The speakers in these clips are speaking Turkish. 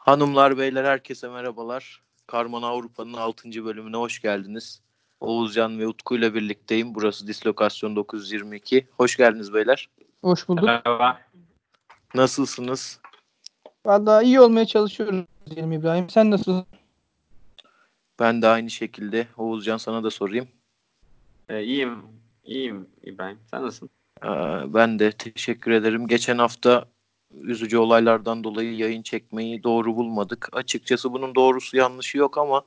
Hanımlar, beyler herkese merhabalar. Karman Avrupa'nın 6. bölümüne hoş geldiniz. Oğuzcan ve Utku ile birlikteyim. Burası Dislokasyon 922. Hoş geldiniz beyler. Hoş bulduk. Merhaba. Nasılsınız? Vallahi iyi olmaya çalışıyoruz diyelim İbrahim. Sen nasılsın? Ben de aynı şekilde. Oğuzcan sana da sorayım. Ee, iyiyim. İyiyim İbrahim. Sen nasılsın? Ee, ben de teşekkür ederim. Geçen hafta üzücü olaylardan dolayı yayın çekmeyi doğru bulmadık. Açıkçası bunun doğrusu yanlışı yok ama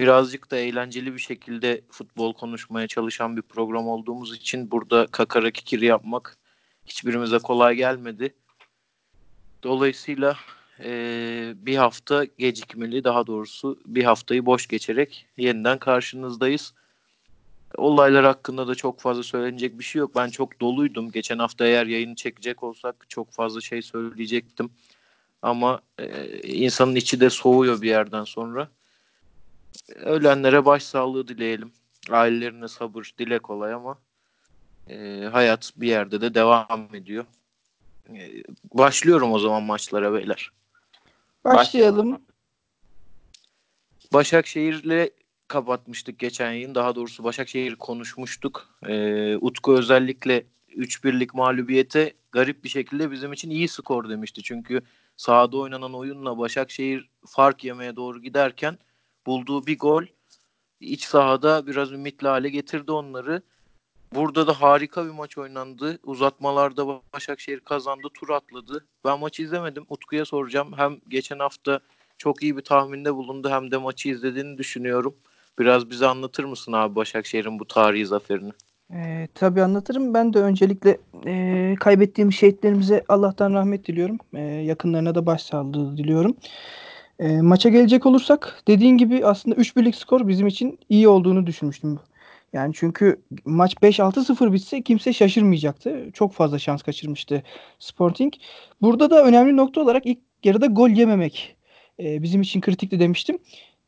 birazcık da eğlenceli bir şekilde futbol konuşmaya çalışan bir program olduğumuz için burada kakara kikiri yapmak hiçbirimize kolay gelmedi. Dolayısıyla e, bir hafta gecikmeli daha doğrusu bir haftayı boş geçerek yeniden karşınızdayız. Olaylar hakkında da çok fazla söylenecek bir şey yok. Ben çok doluydum. Geçen hafta eğer yayını çekecek olsak çok fazla şey söyleyecektim. Ama e, insanın içi de soğuyor bir yerden sonra. Ölenlere başsağlığı dileyelim. Ailelerine sabır, dile kolay ama e, hayat bir yerde de devam ediyor. E, başlıyorum o zaman maçlara beyler. Başlayalım. Başakşehir'le kapatmıştık geçen yayın. Daha doğrusu Başakşehir konuşmuştuk. Ee, Utku özellikle 3-1'lik mağlubiyete garip bir şekilde bizim için iyi skor demişti. Çünkü sahada oynanan oyunla Başakşehir fark yemeye doğru giderken bulduğu bir gol iç sahada biraz ümitli hale getirdi onları. Burada da harika bir maç oynandı. Uzatmalarda Başakşehir kazandı, tur atladı. Ben maçı izlemedim. Utku'ya soracağım. Hem geçen hafta çok iyi bir tahminde bulundu hem de maçı izlediğini düşünüyorum. Biraz bize anlatır mısın abi Başakşehir'in bu tarihi zaferini? Ee, tabii anlatırım. Ben de öncelikle e, kaybettiğim şehitlerimize Allah'tan rahmet diliyorum. E, yakınlarına da başsağlığı diliyorum. E, maça gelecek olursak dediğin gibi aslında 3-1'lik skor bizim için iyi olduğunu düşünmüştüm. Yani çünkü maç 5-6-0 bitse kimse şaşırmayacaktı. Çok fazla şans kaçırmıştı Sporting. Burada da önemli nokta olarak ilk yarıda gol yememek e, bizim için kritikti demiştim.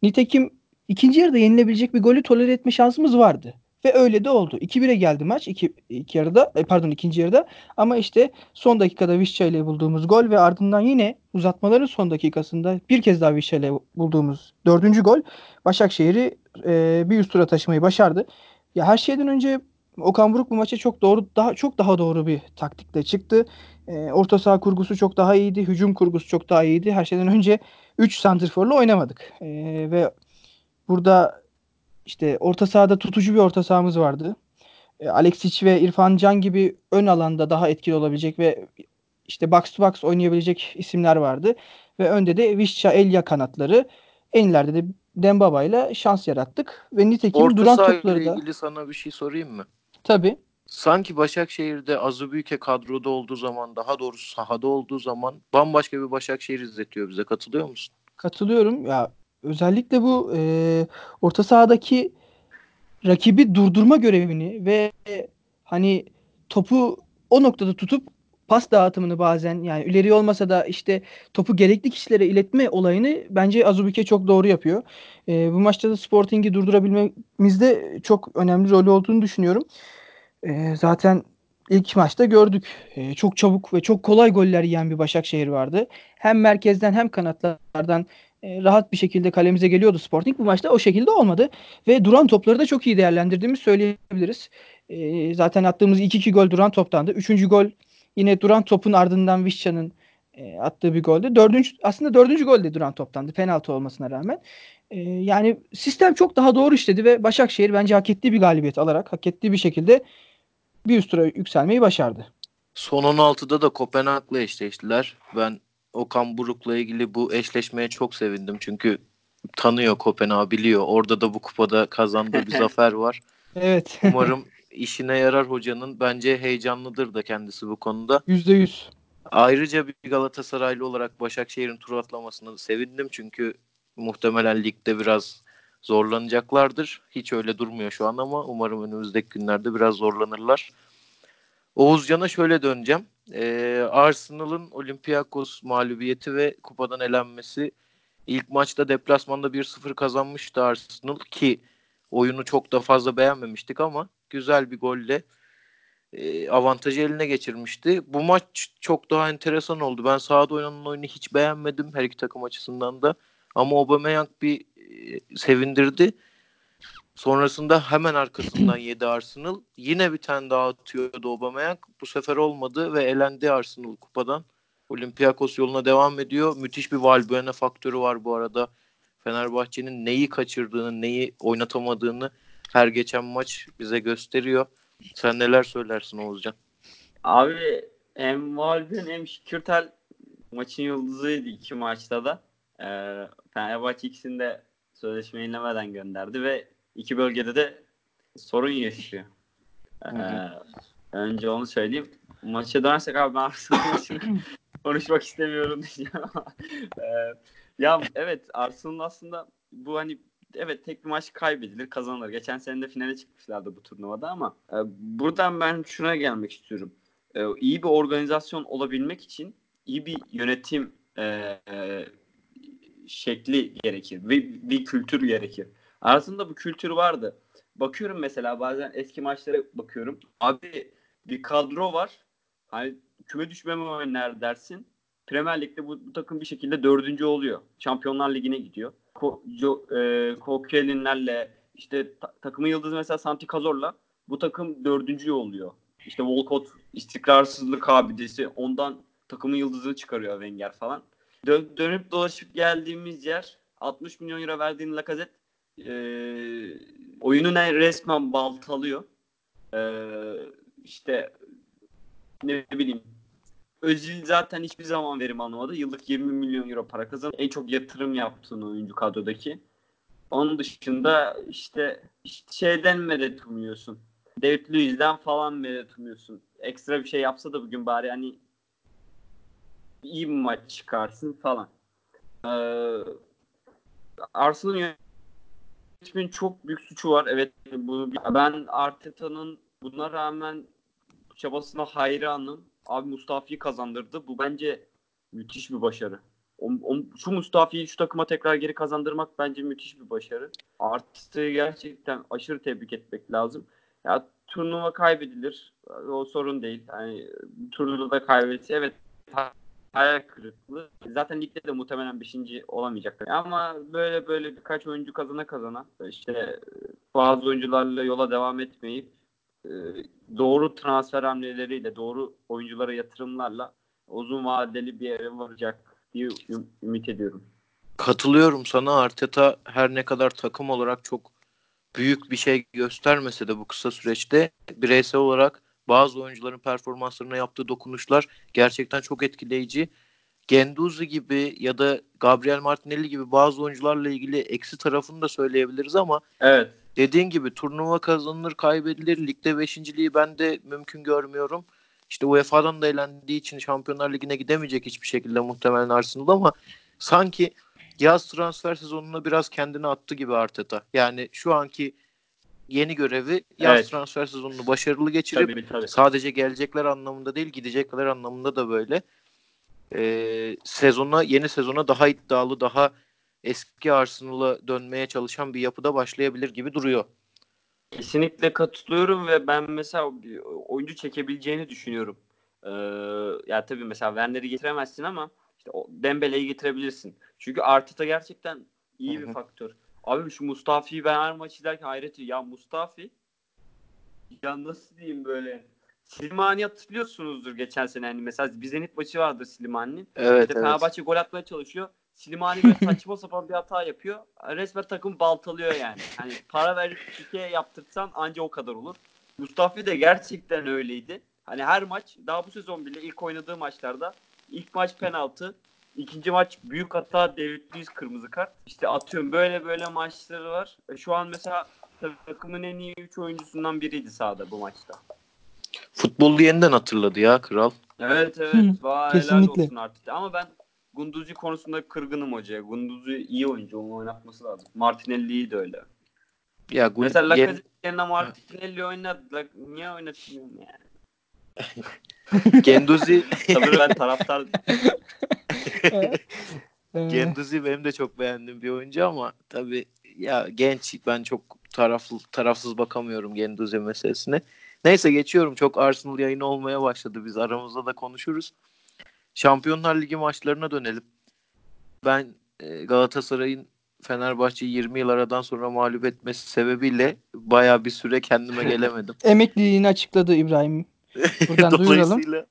Nitekim ikinci yarıda yenilebilecek bir golü tolere etme şansımız vardı. Ve öyle de oldu. 2-1'e geldi maç iki, iki yarıda e, pardon ikinci yarıda ama işte son dakikada Vişça ile bulduğumuz gol ve ardından yine uzatmaların son dakikasında bir kez daha Vişça ile bulduğumuz dördüncü gol Başakşehir'i e, bir üst tura taşımayı başardı. Ya her şeyden önce Okan Buruk bu maça çok doğru daha çok daha doğru bir taktikle çıktı. E, orta saha kurgusu çok daha iyiydi. Hücum kurgusu çok daha iyiydi. Her şeyden önce 3 santrforla oynamadık. E, ve burada işte orta sahada tutucu bir orta sahamız vardı. E, ve İrfan Can gibi ön alanda daha etkili olabilecek ve işte box to box oynayabilecek isimler vardı. Ve önde de Vişça Elya kanatları. En ileride de Dembaba ile şans yarattık. Ve nitekim Orta duran saha topları da. ilgili sana bir şey sorayım mı? Tabii. Sanki Başakşehir'de Azubüke kadroda olduğu zaman daha doğrusu sahada olduğu zaman bambaşka bir Başakşehir izletiyor bize. Katılıyor musun? Katılıyorum. Ya özellikle bu e, orta sahadaki rakibi durdurma görevini ve hani topu o noktada tutup pas dağıtımını bazen yani ileri olmasa da işte topu gerekli kişilere iletme olayını bence Azubuike çok doğru yapıyor. E, bu maçta da Sporting'i durdurabilmemizde çok önemli rolü olduğunu düşünüyorum. E, zaten ilk maçta gördük. E, çok çabuk ve çok kolay goller yiyen bir Başakşehir vardı. Hem merkezden hem kanatlardan e, rahat bir şekilde kalemize geliyordu Sporting. Bu maçta o şekilde olmadı. Ve duran topları da çok iyi değerlendirdiğimizi söyleyebiliriz. E, zaten attığımız 2-2 gol duran toptandı. Üçüncü gol yine duran topun ardından Vişça'nın e, attığı bir goldü. Dördüncü, aslında dördüncü gol de duran toptandı. Penaltı olmasına rağmen. E, yani sistem çok daha doğru işledi ve Başakşehir bence hak ettiği bir galibiyet alarak hak ettiği bir şekilde bir üst tura yükselmeyi başardı. Son 16'da da Kopenhag'la eşleştiler. Ben Okan Buruk'la ilgili bu eşleşmeye çok sevindim. Çünkü tanıyor Kopenhag biliyor. Orada da bu kupada kazandığı bir zafer var. Evet. Umarım işine yarar hocanın. Bence heyecanlıdır da kendisi bu konuda. Yüzde yüz. Ayrıca bir Galatasaraylı olarak Başakşehir'in tur atlamasına sevindim. Çünkü muhtemelen ligde biraz zorlanacaklardır. Hiç öyle durmuyor şu an ama umarım önümüzdeki günlerde biraz zorlanırlar. Oğuzcan'a şöyle döneceğim. Ee, Arsenal'ın Olympiakos mağlubiyeti ve kupadan elenmesi ilk maçta deplasmanda 1-0 kazanmıştı Arsenal ki oyunu çok da fazla beğenmemiştik ama güzel bir golle e, avantajı eline geçirmişti. Bu maç çok daha enteresan oldu. Ben sahada oynanan oyunu hiç beğenmedim her iki takım açısından da. Ama Aubameyang bir e, sevindirdi. Sonrasında hemen arkasından yedi Arsenal. Yine bir tane daha atıyordu Aubameyang. Bu sefer olmadı ve elendi Arsenal kupadan. Olympiakos yoluna devam ediyor. Müthiş bir Valbuena faktörü var bu arada. Fenerbahçe'nin neyi kaçırdığını, neyi oynatamadığını her geçen maç bize gösteriyor. Sen neler söylersin Oğuzcan? Abi hem Valbuena hem Şükürtel maçın yıldızıydı iki maçta da. Ee, Fenerbahçe ikisini de sözleşme yenilemeden gönderdi ve iki bölgede de sorun yaşıyor. Ee, önce onu söyleyeyim. Maça dönersek abi ben Arsenal konuşmak istemiyorum diyeceğim. ee, ya evet Arsenal aslında bu hani evet tek bir maç kaybedilir kazanılır. Geçen sene de finale çıkmışlardı bu turnuvada ama e, buradan ben şuna gelmek istiyorum. E, iyi bir organizasyon olabilmek için iyi bir yönetim e, e, şekli gerekir. Bir, bir kültür gerekir. Aslında bu kültür vardı. Bakıyorum mesela bazen eski maçlara bakıyorum. Abi bir kadro var. Hani küme düşmeme oynar dersin. Premier Lig'de bu, bu takım bir şekilde dördüncü oluyor. Şampiyonlar Ligi'ne gidiyor. Ko, jo, e, işte ta, takımın yıldızı mesela Santi Cazor'la bu takım dördüncü oluyor. İşte Walcott istikrarsızlık abidesi ondan takımın yıldızını çıkarıyor Wenger falan. Dön, dönüp dolaşıp geldiğimiz yer 60 milyon euro verdiğin Lacazette e, oyunu resmen baltalıyor. E, işte ne bileyim Özil zaten hiçbir zaman verim almadı. Yıllık 20 milyon euro para kazan. En çok yatırım yaptığın oyuncu kadrodaki. Onun dışında işte, işte şeyden medet umuyorsun. David Luiz'den falan medet umuyorsun. Ekstra bir şey yapsa da bugün bari hani iyi bir maç çıkarsın falan. Ee, Arsenal'ın yönetimin çok büyük suçu var. Evet bunu ben Arteta'nın buna rağmen çabasına hayranım. Abi Mustafi'yi kazandırdı. Bu bence müthiş bir başarı. O, o, şu Mustafi'yi şu takıma tekrar geri kazandırmak bence müthiş bir başarı. Artist'i gerçekten aşırı tebrik etmek lazım. Ya turnuva kaybedilir. O sorun değil. Yani turnuvada kaybetse evet hayal kırıklığı. Zaten ligde de muhtemelen 5. olamayacaklar. Ama böyle böyle birkaç oyuncu kazana kazana işte bazı oyuncularla yola devam etmeyip e, doğru transfer hamleleriyle, doğru oyunculara yatırımlarla uzun vadeli bir yere varacak diye ümit ediyorum. Katılıyorum sana. Arteta her ne kadar takım olarak çok büyük bir şey göstermese de bu kısa süreçte bireysel olarak bazı oyuncuların performanslarına yaptığı dokunuşlar gerçekten çok etkileyici. Genduzi gibi ya da Gabriel Martinelli gibi bazı oyuncularla ilgili eksi tarafını da söyleyebiliriz ama evet. dediğin gibi turnuva kazanılır kaybedilir. Ligde beşinciliği ben de mümkün görmüyorum. İşte UEFA'dan da elendiği için Şampiyonlar Ligi'ne gidemeyecek hiçbir şekilde muhtemelen Arsenal ama sanki yaz transfer sezonuna biraz kendini attı gibi Arteta. Yani şu anki yeni görevi yaz evet. transfer sezonunu başarılı geçirip tabii, tabii. sadece gelecekler anlamında değil gidecekler anlamında da böyle e, sezona yeni sezona daha iddialı daha eski Arsenal'a dönmeye çalışan bir yapıda başlayabilir gibi duruyor. Kesinlikle katılıyorum ve ben mesela oyuncu çekebileceğini düşünüyorum. Ee, ya tabii mesela Werner'i getiremezsin ama işte Dembele'yi getirebilirsin. Çünkü Arteta gerçekten iyi Hı-hı. bir faktör. Abi şu Mustafi'yi ben her maç izlerken hayret Ya Mustafi ya nasıl diyeyim böyle Slimani hatırlıyorsunuzdur geçen sene. Yani mesela bir Zenit maçı vardı Slimani'nin. Evet, işte Fenerbahçe gol atmaya çalışıyor. Slimani böyle saçma sapan bir hata yapıyor. Resmen takım baltalıyor yani. Hani para verip pike yaptırsan anca o kadar olur. Mustafi de gerçekten öyleydi. Hani her maç daha bu sezon bile ilk oynadığı maçlarda ilk maç penaltı, ikinci maç büyük hata David Luiz kırmızı kart. İşte atıyorum böyle böyle maçları var. E, şu an mesela takımın en iyi 3 oyuncusundan biriydi sahada bu maçta. Futbolu yeniden hatırladı ya kral. Evet evet. Hı, Vay, kesinlikle. olsun artık. Ama ben Gunduzi konusunda kırgınım hocaya. Gunduzi iyi oyuncu. Onu oynatması lazım. Martinelli'yi de öyle. Ya, Gund- Mesela Lacazette yerine Martinelli oynadı. Niye oynatmıyorum yani? Genduzi Tabii ben taraftar Genduzi benim de çok beğendiğim bir oyuncu ama tabii ya genç ben çok taraflı tarafsız bakamıyorum Genduzi meselesine. Neyse geçiyorum. Çok Arsenal yayını olmaya başladı. Biz aramızda da konuşuruz. Şampiyonlar Ligi maçlarına dönelim. Ben e, Galatasaray'ın Fenerbahçe'yi 20 yıl aradan sonra mağlup etmesi sebebiyle baya bir süre kendime gelemedim. Emekliliğini açıkladı İbrahim. Buradan duyuralım. Dolayısıyla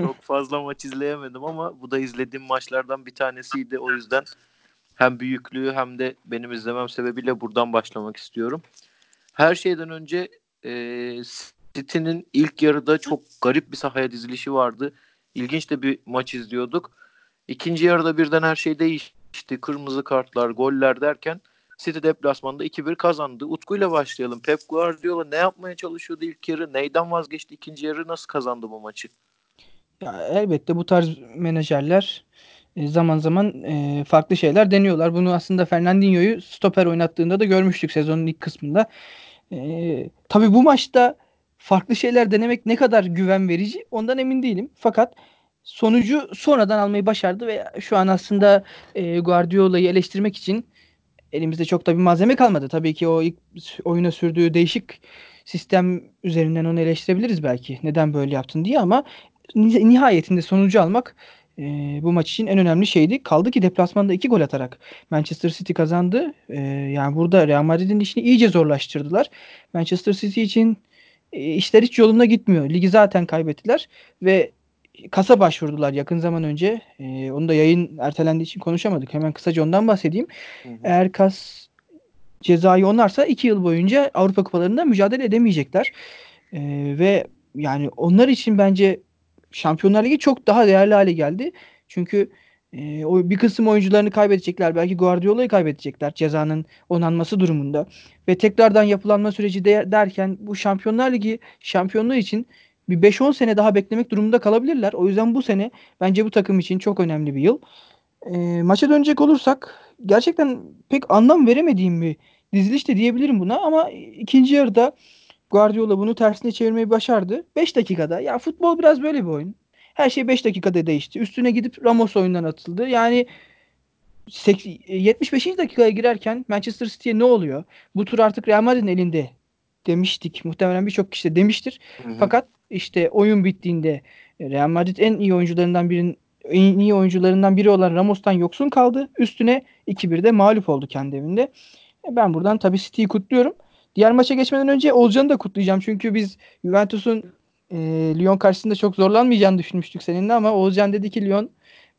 çok fazla maç izleyemedim ama bu da izlediğim maçlardan bir tanesiydi. O yüzden hem büyüklüğü hem de benim izlemem sebebiyle buradan başlamak istiyorum. Her şeyden önce e, City'nin ilk yarıda çok garip bir sahaya dizilişi vardı. İlginç de bir maç izliyorduk. İkinci yarıda birden her şey değişti. Kırmızı kartlar, goller derken City deplasmanda 2-1 kazandı. Utku ile başlayalım. Pep Guardiola ne yapmaya çalışıyordu ilk yarı? Neyden vazgeçti ikinci yarı? Nasıl kazandı bu maçı? Ya elbette bu tarz menajerler e, zaman zaman e, farklı şeyler deniyorlar. Bunu aslında Fernandinho'yu stoper oynattığında da görmüştük sezonun ilk kısmında. E, tabii bu maçta farklı şeyler denemek ne kadar güven verici ondan emin değilim. Fakat sonucu sonradan almayı başardı ve şu an aslında Guardiola'yı eleştirmek için elimizde çok da bir malzeme kalmadı. Tabii ki o ilk oyuna sürdüğü değişik sistem üzerinden onu eleştirebiliriz belki. Neden böyle yaptın diye ama nihayetinde sonucu almak e, bu maç için en önemli şeydi. Kaldı ki deplasmanda iki gol atarak Manchester City kazandı. E, yani burada Real Madrid'in işini iyice zorlaştırdılar. Manchester City için e, işler hiç yolunda gitmiyor. Ligi zaten kaybettiler ve kasa başvurdular yakın zaman önce. E, onu da yayın ertelendiği için konuşamadık. Hemen kısaca ondan bahsedeyim. Hı hı. Eğer kas cezayı onarsa iki yıl boyunca Avrupa Kupalarında mücadele edemeyecekler. E, ve yani onlar için bence Şampiyonlar Ligi çok daha değerli hale geldi. Çünkü e, o bir kısım oyuncularını kaybedecekler. Belki Guardiola'yı kaybedecekler cezanın onanması durumunda. Ve tekrardan yapılanma süreci de, derken bu Şampiyonlar Ligi şampiyonluğu için bir 5-10 sene daha beklemek durumunda kalabilirler. O yüzden bu sene bence bu takım için çok önemli bir yıl. E, maça dönecek olursak gerçekten pek anlam veremediğim bir diziliş de diyebilirim buna ama ikinci yarıda Guardiola bunu tersine çevirmeyi başardı. 5 dakikada. Ya futbol biraz böyle bir oyun. Her şey 5 dakikada değişti. Üstüne gidip Ramos oyundan atıldı. Yani 75. dakikaya girerken Manchester City'ye ne oluyor? Bu tur artık Real Madrid'in elinde demiştik. Muhtemelen birçok kişi de demiştir. Hı hı. Fakat işte oyun bittiğinde Real Madrid en iyi oyuncularından birinin en iyi oyuncularından biri olan Ramos'tan yoksun kaldı. Üstüne 2-1'de mağlup oldu kendi evinde. E, ben buradan tabii City'yi kutluyorum. Diğer maça geçmeden önce Olcan'ı da kutlayacağım. Çünkü biz Juventus'un e, Lyon karşısında çok zorlanmayacağını düşünmüştük seninle ama Oğuzcan dedi ki Lyon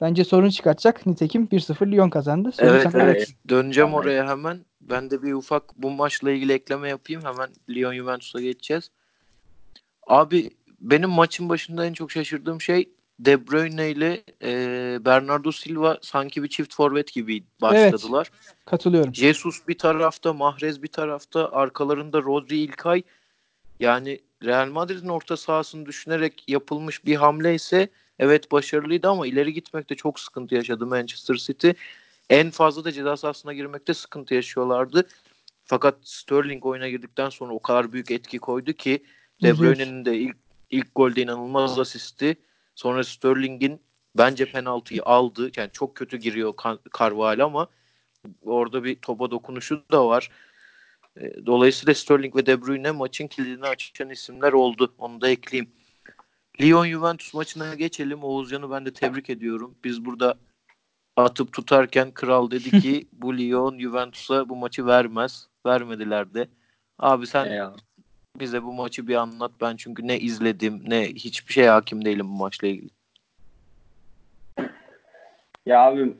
bence sorun çıkartacak. Nitekim 1-0 Lyon kazandı. Sorun evet, evet. Döneceğim oraya hemen. Ben de bir ufak bu maçla ilgili ekleme yapayım. Hemen Lyon Juventus'a geçeceğiz. Abi benim maçın başında en çok şaşırdığım şey De Bruyne ile e, Bernardo Silva sanki bir çift forvet gibi başladılar. Evet, katılıyorum. Jesus bir tarafta, Mahrez bir tarafta, arkalarında Rodri İlkay. Yani Real Madrid'in orta sahasını düşünerek yapılmış bir hamle ise evet başarılıydı ama ileri gitmekte çok sıkıntı yaşadı Manchester City. En fazla da ceza sahasına girmekte sıkıntı yaşıyorlardı. Fakat Sterling oyuna girdikten sonra o kadar büyük etki koydu ki De Bruyne'nin de ilk ilk golde inanılmaz asisti. Sonra Sterling'in bence penaltıyı aldı. Yani çok kötü giriyor Carvalho ama orada bir topa dokunuşu da var. E, dolayısıyla Sterling ve De Bruyne maçın kilidini açan isimler oldu. Onu da ekleyeyim. Lyon Juventus maçına geçelim. Oğuzcan'ı ben de tebrik ediyorum. Biz burada atıp tutarken kral dedi ki bu Lyon Juventus'a bu maçı vermez. Vermediler de. Abi sen Eyvallah bize bu maçı bir anlat. Ben çünkü ne izledim ne hiçbir şey hakim değilim bu maçla ilgili. Ya abi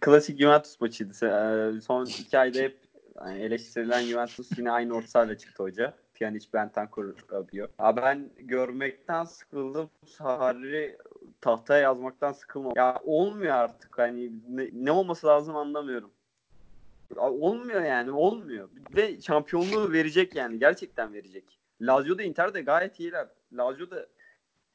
klasik Juventus maçıydı. Ee, son iki ayda hep yani eleştirilen Juventus yine aynı orta çıktı hoca. Pjanic, Bentancur, Rabiot. Abi ben görmekten sıkıldım. Sarri tahtaya yazmaktan sıkılmam. Ya olmuyor artık. Hani ne, ne olması lazım anlamıyorum. Olmuyor yani olmuyor. Ve şampiyonluğu verecek yani gerçekten verecek. Lazio da Inter de gayet iyiler. Lazio da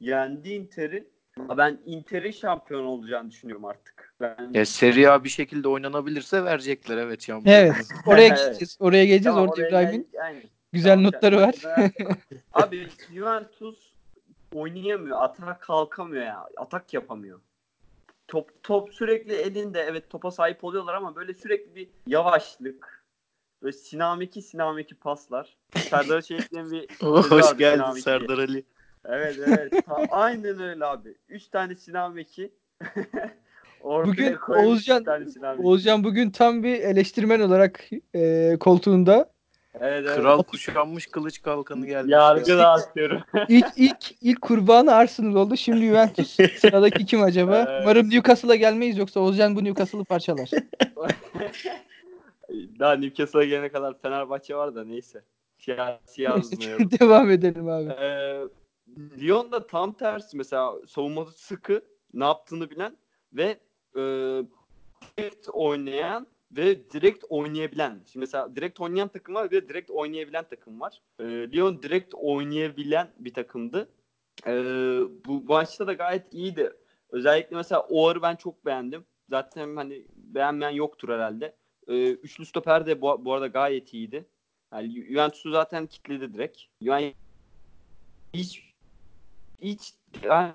yendi Inter'i. Ben Inter'in şampiyon olacağını düşünüyorum artık. Ben... Ya Serie A bir şekilde oynanabilirse verecekler evet şampiyon. Evet. Oraya gideceğiz. Oraya geleceğiz. Tamam, Orada İbrahim'in güzel tamam, notları var. Abi Juventus oynayamıyor. Atak kalkamıyor ya. Atak yapamıyor top top sürekli elinde evet topa sahip oluyorlar ama böyle sürekli bir yavaşlık Böyle sinameki sinameki paslar. Serdar Çelik'in bir sözü Hoş geldin sinameki. Serdar Ali. Evet evet. Ta- aynen öyle abi. Üç tane sinameki. Ortaya Bugün Oğuzcan-. Oğuzcan bugün tam bir eleştirmen olarak e, koltuğunda. Evet, evet. Kral kuşanmış kılıç kalkanı gelmiş. Yargı ya. dağıtıyorum. İlk ilk ilk kurbanı Arsenal oldu. Şimdi Juventus. Sıradaki kim acaba? Evet. Umarım Newcastle'a gelmeyiz yoksa Oğuzcan bu Newcastle'ı parçalar. Daha Newcastle'a gelene kadar Fenerbahçe var da neyse. Siyasi yazmıyorum. Devam edelim abi. Ee, Lyon da tam tersi mesela savunması sıkı, ne yaptığını bilen ve e, oynayan ve direkt oynayabilen. Şimdi mesela direkt oynayan takım var ve direkt oynayabilen takım var. Ee, Lyon direkt oynayabilen bir takımdı. Ee, bu maçta da gayet iyiydi. Özellikle mesela Oğar'ı ben çok beğendim. Zaten hani beğenmeyen yoktur herhalde. Ee, üçlü stoper de bu, bu arada gayet iyiydi. Yani Juventus'u zaten kitledi direkt. Yani hiç hiç yani,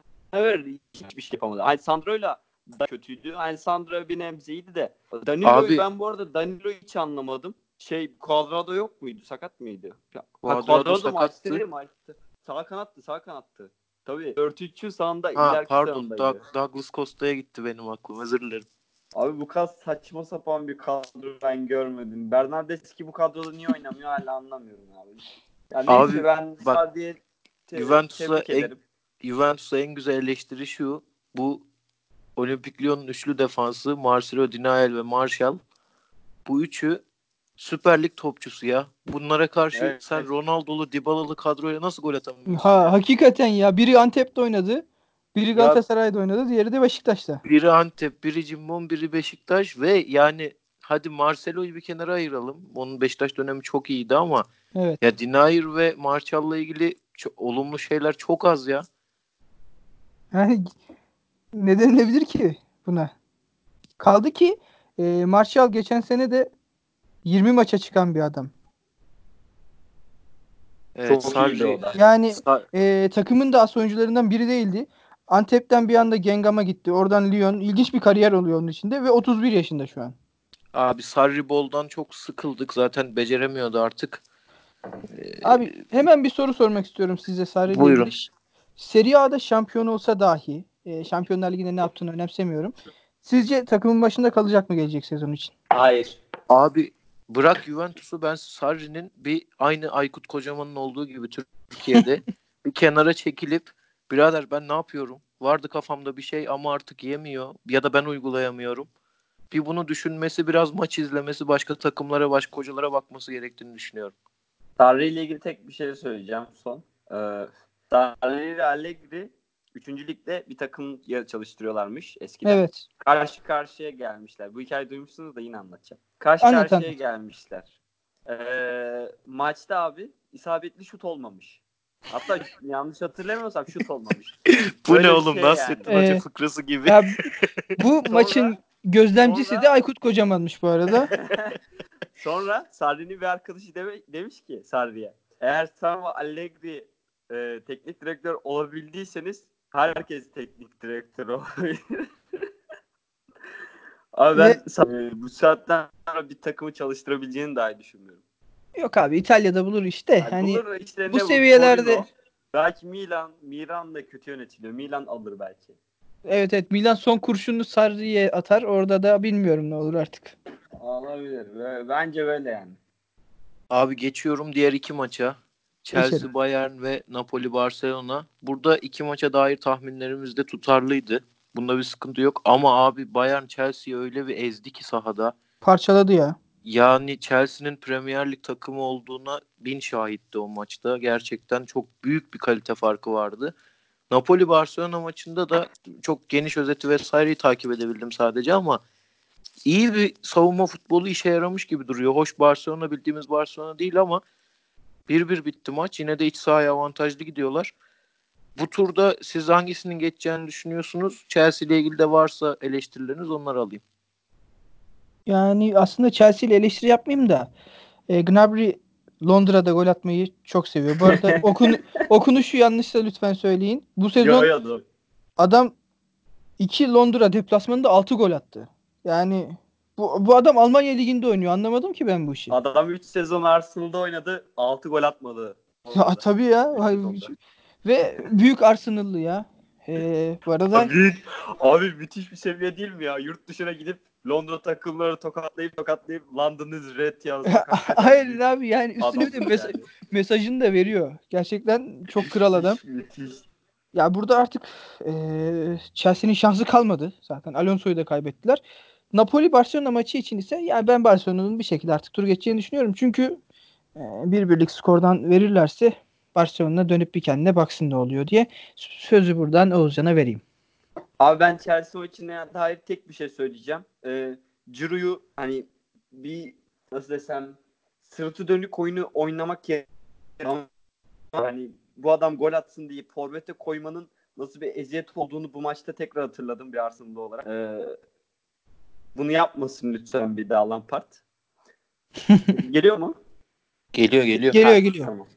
hiçbir şey yapamadı. Alessandro'yla da kötüydü. Alessandro bir nebze iyiydi de. Danilo'yu Abi- ben bu arada Danilo'yu hiç anlamadım. Şey Cuadrado yok muydu? Sakat mıydı? Cuadrado Cuadrado sakattı. değil mi? Sağ kanattı, sağ kanattı. Tabii. 4-3'ün sağında Ha ileriki pardon sağındaydı. Doug- Douglas Costa'ya gitti benim aklım özür dilerim. Abi bu kadar saçma sapan bir kadro ben görmedim. Bernardeschi bu kadroda niye oynamıyor hala anlamıyorum abi. Ya neyse Abi, ben bak, Sardi'ye te- Juventus'a en-. Juventus'a en güzel eleştiri şu. Bu Olimpik Lyon'un üçlü defansı Marcelo Dinael ve Martial. Bu üçü Süper Lig topçusu ya. Bunlara karşı Evet. sen Ronaldo'lu, Dybala'lı kadroya nasıl gol atamıyorsun? Ha hakikaten ya. Biri Antep'te oynadı. Biri Galatasaray'da oynadı. Diğeri de Beşiktaş'ta. Biri Antep, biri Cimbom, biri Beşiktaş ve yani hadi Marcelo'yu bir kenara ayıralım. Onun Beşiktaş dönemi çok iyiydi ama Evet. ya Dinayer ve Martial'la ilgili ço- olumlu şeyler çok az ya. Yani ne denilebilir ki buna? Kaldı ki e, Martial geçen sene de 20 maça çıkan bir adam. Evet, Çok Sarri- iyiydi o da. Yani e, takımın da as oyuncularından biri değildi. Antep'ten bir anda Gengam'a gitti. Oradan Lyon. İlginç bir kariyer oluyor onun içinde ve 31 yaşında şu an. Abi Sarri Bol'dan çok sıkıldık. Zaten beceremiyordu artık. Abi hemen bir soru sormak istiyorum size Sarri ile Buyurun. Serie A'da şampiyon olsa dahi e, Şampiyonlar Ligi'nde ne yaptığını önemsemiyorum. Sizce takımın başında kalacak mı gelecek sezon için? Hayır. Abi bırak Juventus'u ben Sarri'nin bir aynı Aykut Kocaman'ın olduğu gibi Türkiye'de bir kenara çekilip birader ben ne yapıyorum? Vardı kafamda bir şey ama artık yemiyor ya da ben uygulayamıyorum. Bir bunu düşünmesi biraz maç izlemesi başka takımlara başka hocalara bakması gerektiğini düşünüyorum. Sarri ile ilgili tek bir şey söyleyeceğim son. Ee, Sarri ile Allegri 3. ligde bir takım çalıştırıyorlarmış eskiden. Evet. Karşı karşıya gelmişler. Bu hikayeyi duymuşsunuz da yine anlatacağım. Karşı Anlat, karşıya anlat. gelmişler. Ee, maçta abi isabetli şut olmamış. Hatta yanlış hatırlamıyorsam şut olmamış. Bu Böyle ne oğlum şey Nasrettin yani. Hoca Ee, fıkrası gibi. Ya, bu Sonra- maçın gözlemcisi sonra- de Aykut Kocaman'mış bu arada. Sonra Sarri'nin bir arkadaşı deme- demiş ki Sarri'ye eğer sen ve Allegri e, teknik direktör olabildiyseniz herkes teknik direktör olabilir. Abi ben e, bu saatten sonra bir takımı çalıştırabileceğini dahi düşünmüyorum. Yok abi İtalya'da bulur işte. Yani hani bulur işte bu ne seviyelerde- Torino, belki Milan, Milan da kötü yönetiliyor. Milan alır belki. evet evet Milan son kurşunu Sarri'ye atar. Orada da bilmiyorum ne olur artık. Olabilir. Bence böyle yani. Abi geçiyorum diğer iki maça. Chelsea Geçelim. Bayern ve Napoli Barcelona. Burada iki maça dair tahminlerimiz de tutarlıydı. Bunda bir sıkıntı yok. Ama abi Bayern Chelsea'yi öyle bir ezdi ki sahada. Parçaladı ya. Yani Chelsea'nin Premier Lig takımı olduğuna bin şahitti o maçta. Gerçekten çok büyük bir kalite farkı vardı. Napoli Barcelona maçında da çok geniş özeti vesaireyi takip edebildim sadece ama iyi bir savunma futbolu işe yaramış gibi duruyor. Hoş Barcelona bildiğimiz Barcelona değil ama 1-1 bitti maç. Yine de iç sahaya avantajlı gidiyorlar. Bu turda siz hangisinin geçeceğini düşünüyorsunuz? Chelsea ile ilgili de varsa eleştirileriniz onları alayım. Yani aslında Chelsea ile eleştiri yapmayayım da e, Gnabry Londra'da gol atmayı çok seviyor. Bu arada okun, okunuşu yanlışsa lütfen söyleyin. Bu sezon Yo, yo, adam 2 Londra deplasmanında 6 gol attı. Yani Bu, bu adam Almanya Ligi'nde oynuyor. Anlamadım ki ben bu işi. Adam 3 sezon Arsenal'da oynadı. 6 gol atmadı. Ya, tabii ya. Ve büyük Arsenal'lı ya. Ee, bu arada Abi, abi müthiş bir seviye değil mi ya? Yurt dışına gidip Londra takımları tokatlayıp tokatlayıp London is red yazmak. hayır büyük abi yani üstüne bir de mes- yani. mesajını da veriyor. Gerçekten çok kral adam. Müthiş. Ya burada artık eee, Chelsea'nin şansı kalmadı. Zaten Alonso'yu da kaybettiler. Napoli Barcelona maçı için ise yani ben Barcelona'nın bir şekilde artık tur geçeceğini düşünüyorum. Çünkü eee, bir birlik skordan verirlerse Barcelona dönüp bir kendine baksın ne oluyor diye sözü buradan Oğuzcan'a vereyim. Abi ben Chelsea maçına dair tek bir şey söyleyeceğim. Ee, Giroud'u hani bir nasıl desem sırtı dönük oyunu oynamak yerine hani bu adam gol atsın diye forvete koymanın nasıl bir eziyet olduğunu bu maçta tekrar hatırladım bir Arsenal'lı olarak. Ee, bunu yapmasın lütfen bir daha Lampard. Geliyor mu? Geliyor geliyor. Geliyor Ha, geliyor. Tamam.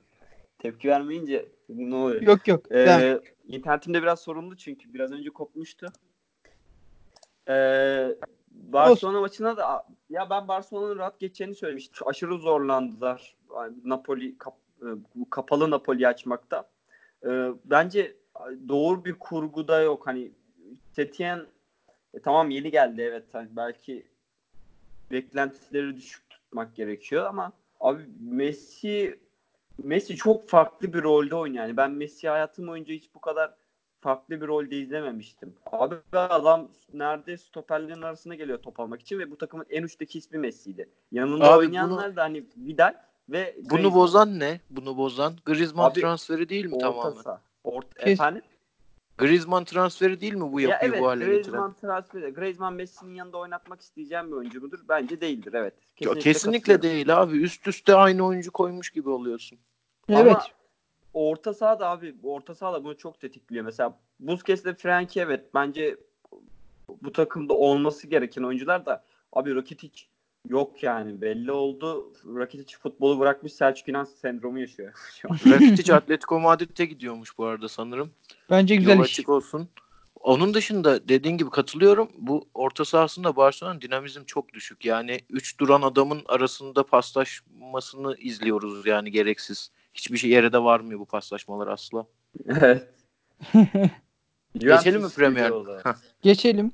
Tepki vermeyince ne oluyor? Yok yok. devam. Ee, internetimde biraz sorunlu çünkü biraz önce kopmuştu. Ee, Barcelona maçına da ya ben Barcelona'nın rahat geçeceğini söylemiştim. Aşırı zorlandılar. Napoli kap- e, kapalı Napoli açmakta. Ee, bence doğru bir kurguda yok. Hani Setien e, tamam yeni geldi evet. Hani belki beklentileri düşük tutmak gerekiyor ama abi Messi Messi çok farklı bir rolde oynuyor. Yani ben Messi hayatım boyunca hiç bu kadar farklı bir rolde izlememiştim. Abi adam nerede stoperlerin arasına geliyor top almak için ve bu takımın en uçtaki ismi Messi'ydi. Yanında Abi oynayanlar bunu- da hani Vidal ve Bunu Griezmann. bozan ne? Bunu bozan Griezmann Abi, transferi değil mi orta tamamen? Orta, Kes- efendim? Griezmann transferi değil mi bu Ya yapıyı evet bu hale getiren? Griezmann transferi. Griezmann Messi'nin yanında oynatmak isteyeceğim bir oyuncu mudur? Bence değildir evet. Ya Kesinlikle, değil abi. Üst üste aynı oyuncu koymuş gibi oluyorsun. evet. Ama orta sahada abi orta sahada bunu çok tetikliyor. Mesela Busquets'le Frenkie evet bence bu takımda olması gereken oyuncular da abi Rakitic yok yani belli oldu. Rakitic futbolu bırakmış Selçuk İnan sendromu yaşıyor. Rakitic Atletico Madrid'e gidiyormuş bu arada sanırım. Bence güzel Yol iş. açık olsun. Onun dışında dediğin gibi katılıyorum. Bu orta sahasında Barcelona'nın dinamizm çok düşük. Yani 3 duran adamın arasında paslaşmasını izliyoruz yani gereksiz. Hiçbir şey yere de varmıyor bu paslaşmalar asla. evet. Geçelim mi Premier? Geçelim.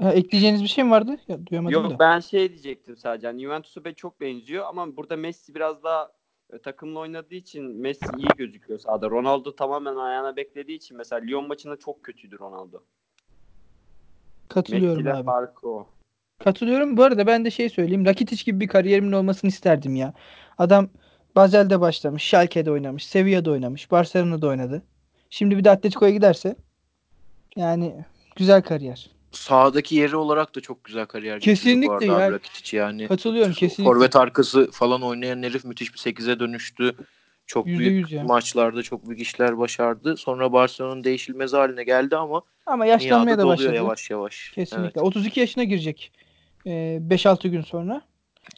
Ha, ekleyeceğiniz bir şey mi vardı? Ya, duyamadım Yok da. ben şey diyecektim sadece. Yani Juventus'a be- çok benziyor ama burada Messi biraz daha e, takımla oynadığı için Messi iyi gözüküyor sahada. Ronaldo tamamen ayağına beklediği için mesela Lyon maçında çok kötüydü Ronaldo. Katılıyorum Messi ile abi. farkı o. Katılıyorum. Bu arada ben de şey söyleyeyim. Rakitic gibi bir kariyerimin olmasını isterdim ya. Adam Basel'de başlamış, Schalke'de oynamış, Sevilla'da oynamış, Barcelona'da oynadı. Şimdi bir de Atletico'ya giderse yani güzel kariyer. Sağdaki yeri olarak da çok güzel kariyer Kesinlikle ya. abi Rakitic yani. Katılıyorum kesinlikle. Forvet arkası falan oynayan herif müthiş bir 8'e dönüştü. Çok Yüzde büyük yüz ya. maçlarda çok büyük işler başardı. Sonra Barcelona'nın değişilmez haline geldi ama Ama yaşlanmaya da başladı. yavaş yavaş. Kesinlikle. Evet. 32 yaşına girecek. Ee, 5-6 gün sonra.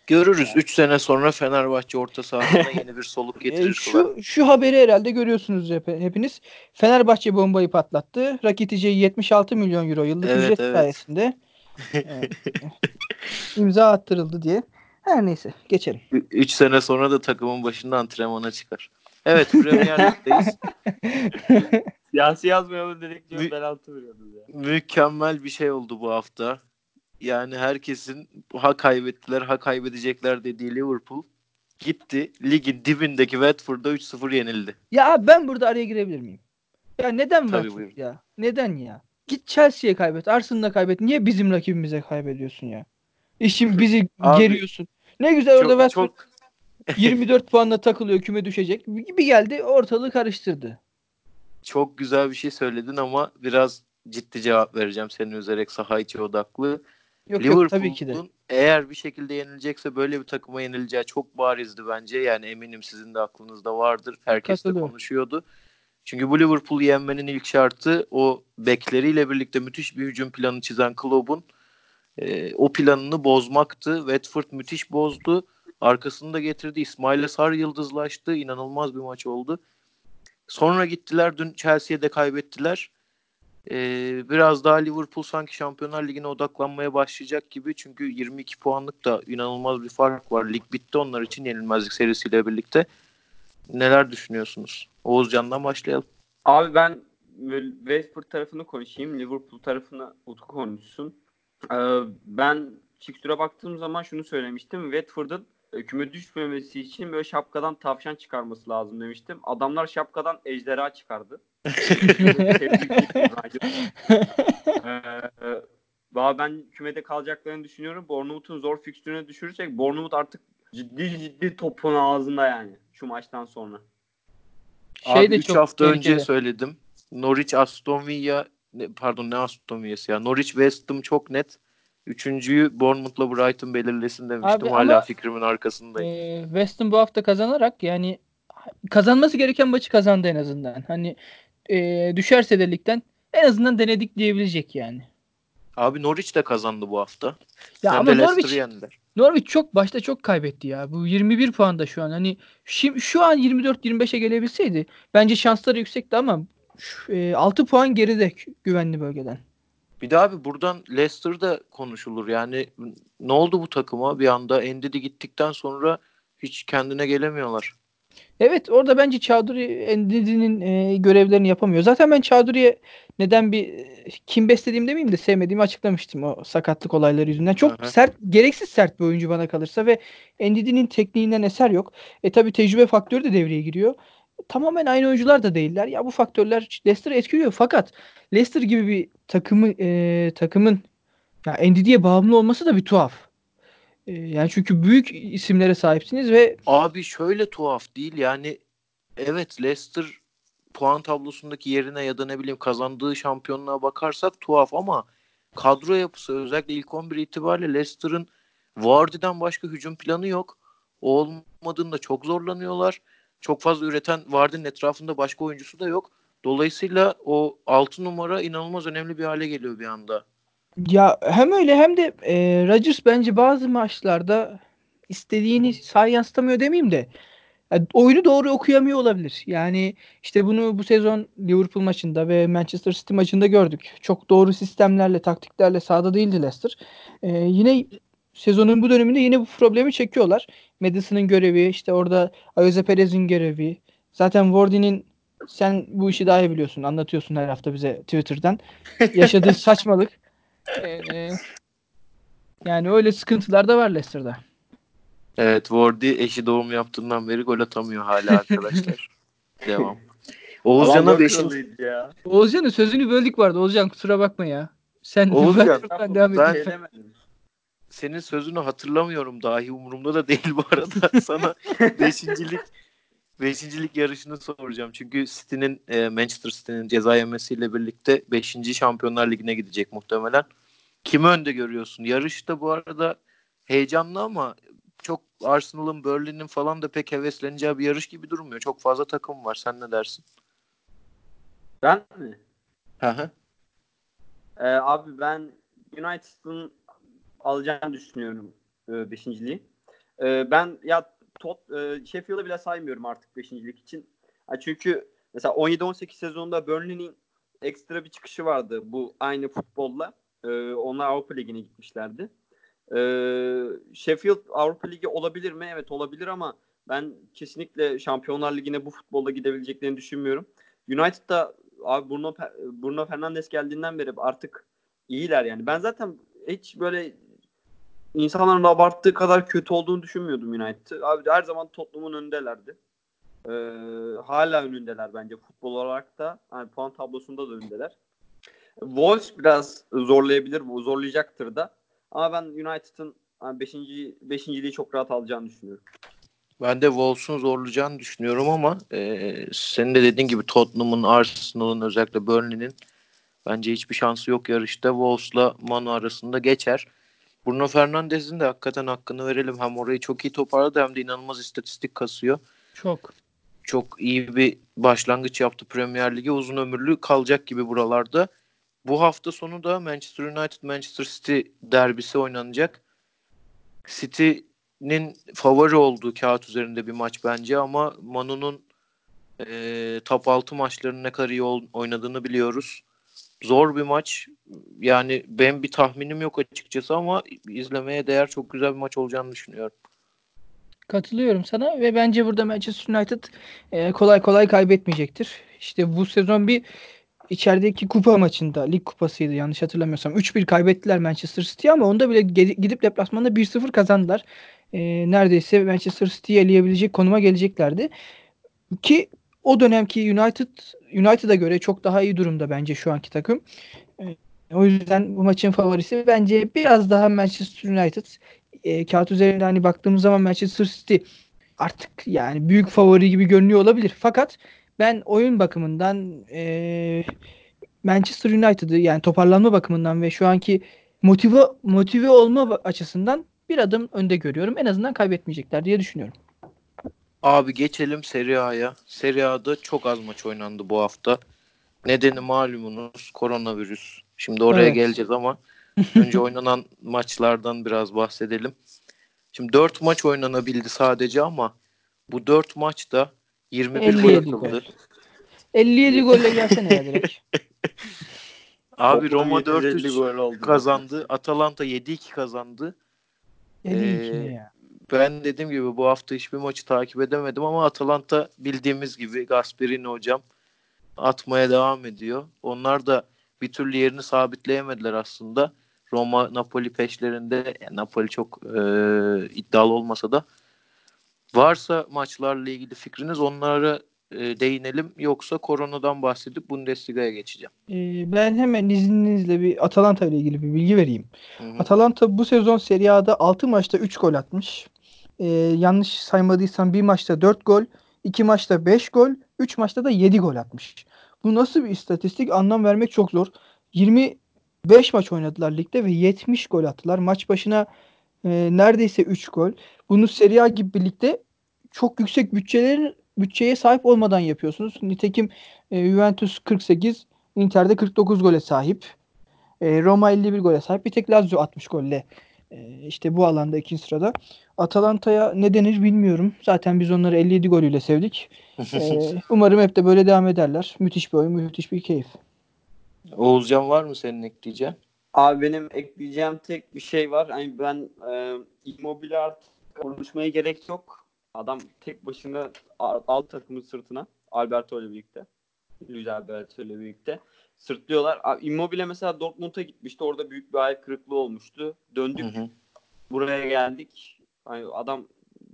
Görürüz 3 sene sonra Fenerbahçe orta sahasına yeni bir soluk Ee, getirir. şu şu haberi herhalde görüyorsunuz hep, hepiniz. Fenerbahçe bombayı patlattı. Rakitic'e 76 milyon euro yıllık Evet, ücret evet. sayesinde e, imza attırıldı diye. Her neyse geçelim. 3 sene sonra da takımın başında antrenmana çıkar. Evet Premier Lig'deyiz. Siyasi yazmayalım dedik diyor Mü- penaltı veriyoruz ya. Mükemmel bir şey oldu bu hafta. Yani herkesin ha kaybettiler ha kaybedecekler dediği Liverpool gitti. Ligin dibindeki Watford'a 3-0 yenildi. Ya abi ben burada araya girebilir miyim? Ya neden Tabii, Watford buyurun. ya? Neden ya? Git Chelsea'ye kaybet, Arsenal'a kaybet. Niye bizim rakibimize kaybediyorsun ya? İşin bizi Abi, geriyorsun. Ne güzel orada Çok, Watford çok 24 puanla takılıyor, küme düşecek. Bir geldi ortalığı karıştırdı. çok güzel bir şey söyledin ama biraz ciddi cevap vereceğim senin üzerek saha içi odaklı. Yok yok tabii ki de. Liverpool'un eğer bir şekilde yenilecekse böyle bir takıma yenileceği çok barizdi bence. Yani eminim sizin de aklınızda vardır. Herkes de konuşuyordu. Çünkü bu Liverpool'u yenmenin ilk şartı o bekleriyle birlikte müthiş bir hücum planı çizen Klopp'un e, o planını bozmaktı. Watford müthiş bozdu. Arkasını da getirdi. İsmail Sar yıldızlaştı. İnanılmaz bir maç oldu. Sonra gittiler dün Chelsea'ye de kaybettiler. Ee, biraz daha Liverpool sanki Şampiyonlar Ligi'ne odaklanmaya başlayacak gibi. Çünkü 22 puanlık da inanılmaz bir fark var. Lig bitti onlar için yenilmezlik serisiyle birlikte. Neler düşünüyorsunuz? Oğuzcan'dan başlayalım. Abi ben West Ham tarafını konuşayım. Liverpool tarafını Utku konuşsun. Ee, ben fikstüre baktığım zaman şunu söylemiştim. Watford'ın küme düşmemesi için böyle şapkadan tavşan çıkarması lazım demiştim. Adamlar şapkadan ejderha çıkardı. Ee, ben kümede kalacaklarını düşünüyorum. Bournemouth'un zor fikstürüne düşürecek. Bournemouth artık ciddi ciddi topun ağzında yani şu maçtan sonra. Şey Abi 3 hafta tehlikeli. önce söyledim. Norwich Aston Villa pardon ne Aston Villa'sı ya. Norwich West Ham çok net. Üçüncüyü Bournemouth'la Brighton belirlesin demiştim. Abi Hala fikrimin arkasındayım. E, West Ham bu hafta kazanarak yani kazanması gereken maçı kazandı en azından. Hani e, düşerse de ligden en azından denedik diyebilecek yani. Abi Norwich de kazandı bu hafta. Ya Hem ama Norwich, Norwich çok başta çok kaybetti ya. Bu 21 puanda şu an. Hani şimdi şu an 24-25'e gelebilseydi bence şansları yüksekti ama e, 6 puan geride güvenli bölgeden. Bir de abi buradan Leicester'da konuşulur. Yani ne oldu bu takıma bir anda? Endidi gittikten sonra hiç kendine gelemiyorlar. Evet orada bence Çağduri Endidi'nin e, görevlerini yapamıyor. Zaten ben Çağduri'ye neden bir kim beslediğim demeyeyim de sevmediğimi açıklamıştım o sakatlık olayları yüzünden. Çok Aha. sert, gereksiz sert bir oyuncu bana kalırsa ve Endidi'nin tekniğinden eser yok. E tabi tecrübe faktörü de devreye giriyor. Tamamen aynı oyuncular da değiller. Ya bu faktörler Leicester'ı etkiliyor fakat Leicester gibi bir takımı e, takımın ya Endidi'ye bağımlı olması da bir tuhaf. E, yani çünkü büyük isimlere sahipsiniz ve abi şöyle tuhaf değil yani evet Leicester puan tablosundaki yerine ya da ne bileyim kazandığı şampiyonluğa bakarsak tuhaf ama kadro yapısı özellikle ilk 11 itibariyle Leicester'ın Vardy'den başka hücum planı yok. O olmadığında çok zorlanıyorlar. Çok fazla üreten Vardy'nin etrafında başka oyuncusu da yok. Dolayısıyla o 6 numara inanılmaz önemli bir hale geliyor bir anda. Ya hem öyle hem de e, Rodgers bence bazı maçlarda istediğini sahaya yansıtamıyor demeyeyim de yani oyunu doğru okuyamıyor olabilir. Yani işte bunu bu sezon Liverpool maçında ve Manchester City maçında gördük. Çok doğru sistemlerle, taktiklerle sahada değildi Leicester. Ee, yine sezonun bu döneminde yine bu problemi çekiyorlar. Madison'ın görevi, işte orada Ayoze Perez'in görevi. Zaten Wardy'nin sen bu işi daha iyi biliyorsun. Anlatıyorsun her hafta bize Twitter'dan. Yaşadığı saçmalık. Ee, yani öyle sıkıntılar da var Leicester'da. Evet Wardy eşi doğum yaptığından beri gol atamıyor hala arkadaşlar. Devam. Oğuzcan'a 5. Oğuzcan'ın sözünü böldük vardı. Oğuzcan kusura bakma ya. Sen Oğuzcan, ben devam ben, senin sözünü hatırlamıyorum dahi umurumda da değil bu arada. Sana beşincilik beşincilik yarışını soracağım. Çünkü City'nin e, Manchester City'nin ceza yemesiyle birlikte 5. Şampiyonlar Ligi'ne gidecek muhtemelen. Kimi önde görüyorsun? Yarışta bu arada heyecanlı ama çok Arsenal'ın, Berlin'in falan da pek hevesleneceği bir yarış gibi durmuyor. Çok fazla takım var. Sen ne dersin? Ben mi? Hı hı. Ee, abi ben United'ın alacağını düşünüyorum e, beşinciliği. E, ben ya Tot, e, Sheffield'ı bile saymıyorum artık beşincilik için. Yani çünkü mesela 17-18 sezonunda Burnley'nin ekstra bir çıkışı vardı bu aynı futbolla. E, onlar Avrupa Ligi'ne gitmişlerdi. E, Sheffield Avrupa Ligi olabilir mi? Evet olabilir ama ben kesinlikle Şampiyonlar Ligi'ne bu futbolla gidebileceklerini düşünmüyorum. United'da abi Bruno, Bruno Fernandes geldiğinden beri artık iyiler yani. Ben zaten hiç böyle insanların abarttığı kadar kötü olduğunu düşünmüyordum United'ı. Abi her zaman Tottenham'ın önündelerdi. Ee, hala önündeler bence futbol olarak da. Yani puan tablosunda da önündeler. Wolves biraz zorlayabilir, zorlayacaktır da. Ama ben United'ın yani 5. beşinciliği çok rahat alacağını düşünüyorum. Ben de Wolves'un zorlayacağını düşünüyorum ama e, senin de dediğin gibi Tottenham'ın, Arsenal'ın özellikle Burnley'nin bence hiçbir şansı yok yarışta. Wolves'la Manu arasında geçer. Bruno Fernandes'in de hakikaten hakkını verelim. Hem orayı çok iyi toparladı hem de inanılmaz istatistik kasıyor. Çok. Çok iyi bir başlangıç yaptı Premier Lig'e. Uzun ömürlü kalacak gibi buralarda. Bu hafta sonu da Manchester United Manchester City derbisi oynanacak. City'nin favori olduğu kağıt üzerinde bir maç bence ama Manu'nun e, top 6 maçlarının ne kadar iyi oynadığını biliyoruz. Zor bir maç. Yani ben bir tahminim yok açıkçası ama izlemeye değer çok güzel bir maç olacağını düşünüyorum. Katılıyorum sana ve bence burada Manchester United e, kolay kolay kaybetmeyecektir. İşte bu sezon bir içerideki kupa maçında lig kupasıydı yanlış hatırlamıyorsam 3-1 kaybettiler Manchester City ama onda bile gidip deplasmanda 1-0 kazandılar. E, neredeyse Manchester City'yi eleyebilecek konuma geleceklerdi. Ki o dönemki United United'a göre çok daha iyi durumda bence şu anki takım. E, o yüzden bu maçın favorisi bence biraz daha Manchester United. E, kağıt üzerinde hani baktığımız zaman Manchester City artık yani büyük favori gibi görünüyor olabilir. Fakat ben oyun bakımından e, Manchester United'ı yani toparlanma bakımından ve şu anki motive motive olma açısından bir adım önde görüyorum. En azından kaybetmeyecekler diye düşünüyorum. Abi geçelim Serie A'ya. Serie A'da çok az maç oynandı bu hafta. Nedeni malumunuz koronavirüs. Şimdi oraya evet. geleceğiz ama önce oynanan maçlardan biraz bahsedelim. Şimdi 4 maç oynanabildi sadece ama bu 4 maçta 21 gol atıldı. 57 golle gelsene ya direkt. Abi Roma 4-3 kazandı. Atalanta 7-2 kazandı. 7-2 ee, ya. Ben dediğim gibi bu hafta hiçbir maçı takip edemedim ama Atalanta bildiğimiz gibi Gasperini hocam atmaya devam ediyor. Onlar da bir türlü yerini sabitleyemediler aslında. Roma Napoli peşlerinde yani Napoli çok e, iddialı olmasa da varsa maçlarla ilgili fikriniz onlara e, değinelim yoksa koronadan bahsedip Bundesliga'ya geçeceğim. Ee, ben hemen izninizle bir Atalanta ile ilgili bir bilgi vereyim. Hı hı. Atalanta bu sezon Serie A'da 6 maçta 3 gol atmış. Ee, yanlış saymadıysam bir maçta 4 gol, 2 maçta 5 gol, 3 maçta da 7 gol atmış. Bu nasıl bir istatistik anlam vermek çok zor. 25 maç oynadılar ligde ve 70 gol attılar. Maç başına e, neredeyse 3 gol. Bunu Serie A gibi birlikte çok yüksek bütçelerin bütçeye sahip olmadan yapıyorsunuz. Nitekim e, Juventus 48, Inter'de 49 gole sahip. E, Roma 51 gole sahip. Bir tek Lazio 60 golle e, işte bu alanda ikinci sırada. Atalanta'ya ne denir bilmiyorum. Zaten biz onları 57 golüyle sevdik. e, umarım hep de böyle devam ederler. Müthiş bir oyun, müthiş bir keyif. Oğuzcan var mı senin ekleyeceğin? Abi benim ekleyeceğim tek bir şey var. Yani ben e, Immobile artık konuşmaya gerek yok. Adam tek başına alt takımın sırtına Alberto ile birlikte. Luis Alberto ile birlikte sırtlıyorlar. Abi, Immobile mesela Dortmund'a gitmişti. Orada büyük bir hayal kırıklığı olmuştu. Döndük. Hı hı. Buraya geldik. Yani adam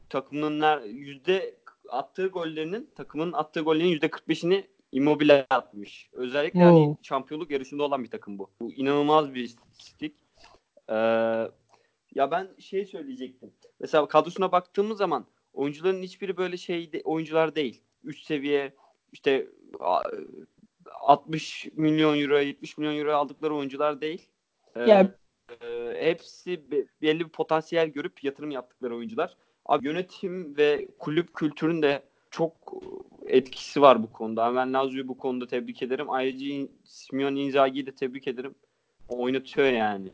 takımının yüzde attığı gollerinin takımın attığı gollerin yüzde 45'ini Immobile atmış. Özellikle oh. hani şampiyonluk yarışında olan bir takım bu. Bu inanılmaz bir istatistik. Ee, ya ben şey söyleyecektim. Mesela kadrosuna baktığımız zaman oyuncuların hiçbiri böyle şey de, oyuncular değil. Üst seviye işte 60 milyon euro 70 milyon euro aldıkları oyuncular değil. Ee, yani... e, hepsi belli bir potansiyel görüp yatırım yaptıkları oyuncular. Abi yönetim ve kulüp kültürün de çok etkisi var bu konuda. Ben Lazio'yu bu konuda tebrik ederim. Ayrıca Simeon Inzaghi'yi de tebrik ederim. O oynatıyor yani.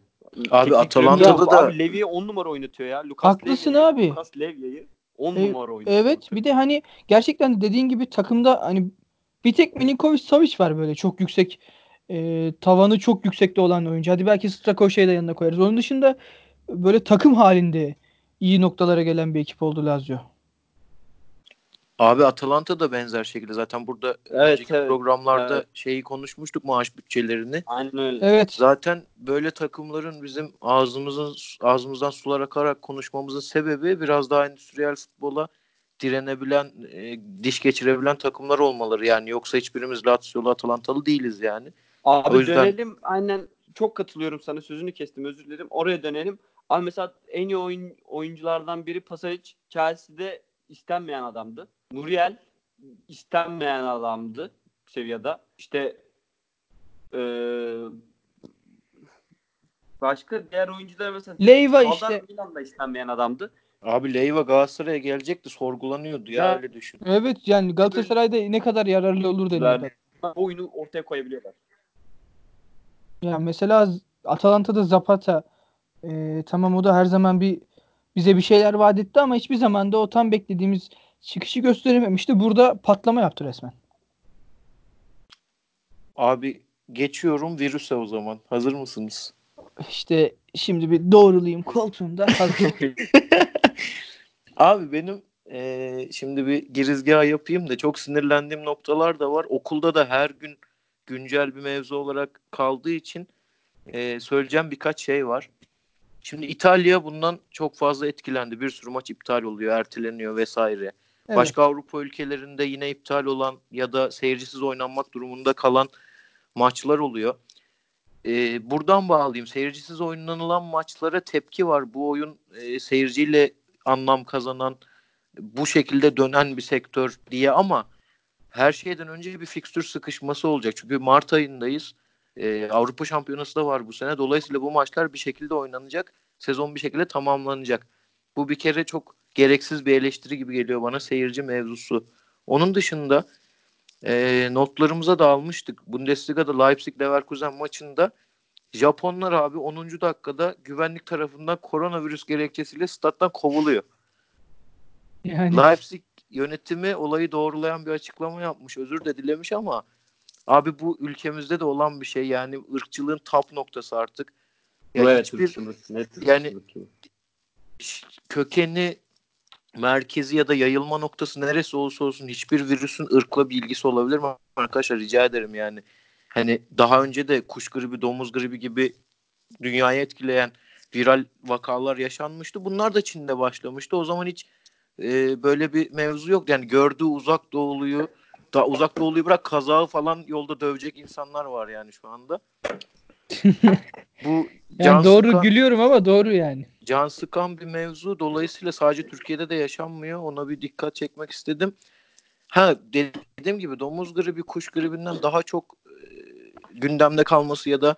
Abi Atalanta'da da abi Levy'ye 10 numara oynatıyor ya. Lucas Haklısın Levy, abi. Lucas Levy'yi 10 e, numara oynatıyor. Evet bir de hani gerçekten dediğin gibi takımda hani bir tek Milinkovic Savic var böyle çok yüksek e, tavanı çok yüksekte olan oyuncu. Hadi belki Strakoşa'yı da yanına koyarız. Onun dışında böyle takım halinde iyi noktalara gelen bir ekip oldu Lazio. Abi Atalanta da benzer şekilde zaten burada evet, önceki evet, programlarda evet. şeyi konuşmuştuk maaş bütçelerini. Aynen öyle. Evet. Zaten böyle takımların bizim ağzımızın ağzımızdan sular akarak konuşmamızın sebebi biraz daha endüstriyel futbola direnebilen, e, diş geçirebilen takımlar olmaları yani yoksa hiçbirimiz Lazio'lu Atalantalı değiliz yani. Abi o yüzden... dönelim aynen çok katılıyorum sana sözünü kestim özür dilerim. Oraya dönelim. Abi mesela en iyi oyun, oyunculardan biri Pasalic Chelsea'de istenmeyen adamdı. Muriel istenmeyen adamdı seviyede. İşte ee, başka diğer oyuncular mesela Leyva işte. Milan'da istenmeyen adamdı. Abi Leyva Galatasaray'a gelecekti sorgulanıyordu ya, ya öyle düşün. Evet yani Galatasaray'da ne kadar yararlı olur deniyor. Oyunu ortaya koyabiliyorlar. Ya mesela Atalanta'da Zapata e, tamam o da her zaman bir bize bir şeyler vaat etti ama hiçbir zaman da o tam beklediğimiz çıkışı gösterememişti. Burada patlama yaptı resmen. Abi geçiyorum virüse o zaman. Hazır mısınız? İşte şimdi bir doğrulayayım koltuğumda. Hazır. Abi benim eee, şimdi bir girizgah yapayım da çok sinirlendiğim noktalar da var. Okulda da her gün güncel bir mevzu olarak kaldığı için eee, söyleyeceğim birkaç şey var. Şimdi İtalya bundan çok fazla etkilendi. Bir sürü maç iptal oluyor, erteleniyor vesaire. Evet. Başka Avrupa ülkelerinde yine iptal olan ya da seyircisiz oynanmak durumunda kalan maçlar oluyor. Ee, buradan bağlayayım. Seyircisiz oynanılan maçlara tepki var. Bu oyun e, seyirciyle anlam kazanan, bu şekilde dönen bir sektör diye ama her şeyden önce bir fikstür sıkışması olacak. Çünkü Mart ayındayız. Ee, Avrupa Şampiyonası da var bu sene. Dolayısıyla bu maçlar bir şekilde oynanacak. Sezon bir şekilde tamamlanacak. Bu bir kere çok gereksiz bir eleştiri gibi geliyor bana seyirci mevzusu. Onun dışında e, notlarımıza da almıştık. Bundesliga'da Leipzig-Leverkusen maçında Japonlar abi 10. dakikada güvenlik tarafından koronavirüs gerekçesiyle stat'tan kovuluyor. Yani Leipzig yönetimi olayı doğrulayan bir açıklama yapmış. Özür de dilemiş ama abi bu ülkemizde de olan bir şey. Yani ırkçılığın tap noktası artık. Ya Bu evet hiçbir ırkçılık, net yani- ırkçılık kökeni merkezi ya da yayılma noktası neresi olursa olsun hiçbir virüsün ırkla bir ilgisi olabilir mi? Arkadaşlar rica ederim yani. Hani daha önce de kuş gribi, domuz gribi gibi dünyayı etkileyen viral vakalar yaşanmıştı. Bunlar da Çin'de başlamıştı. O zaman hiç e, böyle bir mevzu yok. Yani gördüğü uzak doğuluyu da uzak doğuluyu bırak kazağı falan yolda dövecek insanlar var yani şu anda. Bu yani doğru sıkan- gülüyorum ama doğru yani. can sıkan bir mevzu. Dolayısıyla sadece Türkiye'de de yaşanmıyor. Ona bir dikkat çekmek istedim. Ha dediğim gibi domuz gribi, kuş gribinden daha çok gündemde kalması ya da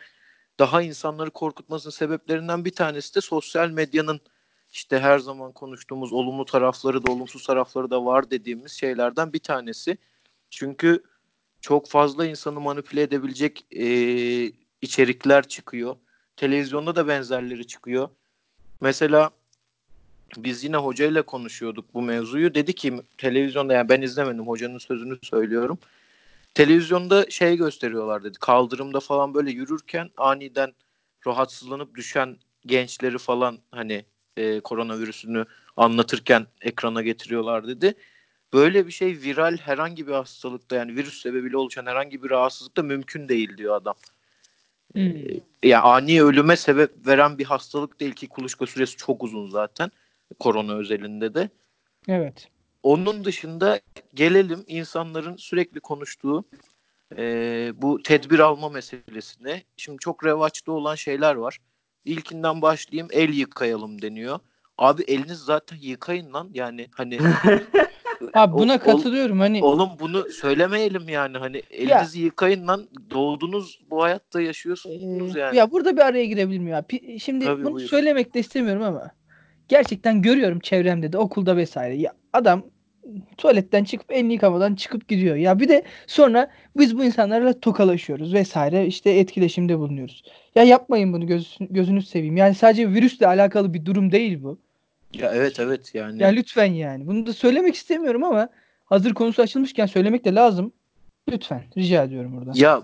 daha insanları korkutmasının sebeplerinden bir tanesi de sosyal medyanın işte her zaman konuştuğumuz olumlu tarafları da olumsuz tarafları da var dediğimiz şeylerden bir tanesi. Çünkü çok fazla insanı manipüle edebilecek e, içerikler çıkıyor. Televizyonda da benzerleri çıkıyor. Mesela biz yine hocayla konuşuyorduk bu mevzuyu. Dedi ki televizyonda yani ben izlemedim hocanın sözünü söylüyorum. Televizyonda şey gösteriyorlar dedi. Kaldırımda falan böyle yürürken aniden rahatsızlanıp düşen gençleri falan hani e, koronavirüsünü anlatırken ekrana getiriyorlar dedi. Böyle bir şey viral herhangi bir hastalıkta yani virüs sebebiyle oluşan herhangi bir rahatsızlıkta mümkün değil diyor adam. Hmm. Yani ani ölüme sebep veren bir hastalık değil ki kuluçka süresi çok uzun zaten korona özelinde de. Evet. Onun dışında gelelim insanların sürekli konuştuğu e, bu tedbir alma meselesine. Şimdi çok revaçta olan şeyler var. İlkinden başlayayım el yıkayalım deniyor. Abi eliniz zaten yıkayın lan yani hani Abi buna katılıyorum hani oğlum bunu söylemeyelim yani hani elinizi yıkayın lan doğdunuz bu hayatta yaşıyorsunuz Ee, yani. Ya burada bir araya girebilir miyim ya? Şimdi Tabii, bunu buyur. söylemek de istemiyorum ama gerçekten görüyorum çevremde de okulda vesaire. Ya adam tuvaletten çıkıp elini yıkamadan çıkıp gidiyor. Ya bir de sonra biz bu insanlarla tokalaşıyoruz vesaire işte etkileşimde bulunuyoruz. Ya yapmayın bunu göz, gözünüz seveyim. Yani sadece virüsle alakalı bir durum değil bu. Ya evet evet yani. Ya lütfen yani. Bunu da söylemek istemiyorum ama hazır konusu açılmışken söylemek de lazım. Lütfen rica ediyorum buradan. Ya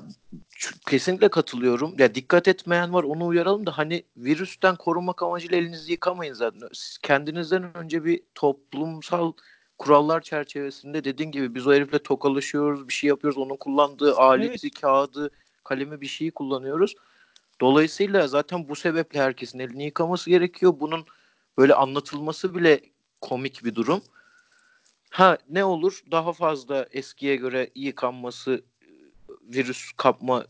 kesinlikle katılıyorum. Ya dikkat etmeyen var onu uyaralım da hani virüsten korunmak amacıyla elinizi yıkamayın zaten. Siz kendinizden önce bir toplumsal kurallar çerçevesinde dediğin gibi biz o herifle tokalaşıyoruz, bir şey yapıyoruz. Onun kullandığı aleti, kağıdı, kalemi bir şeyi kullanıyoruz. Dolayısıyla zaten bu sebeple herkesin elini yıkaması gerekiyor. Bunun böyle anlatılması bile komik bir durum. Ha ne olur? Daha fazla eskiye göre yıkanması virüs kapma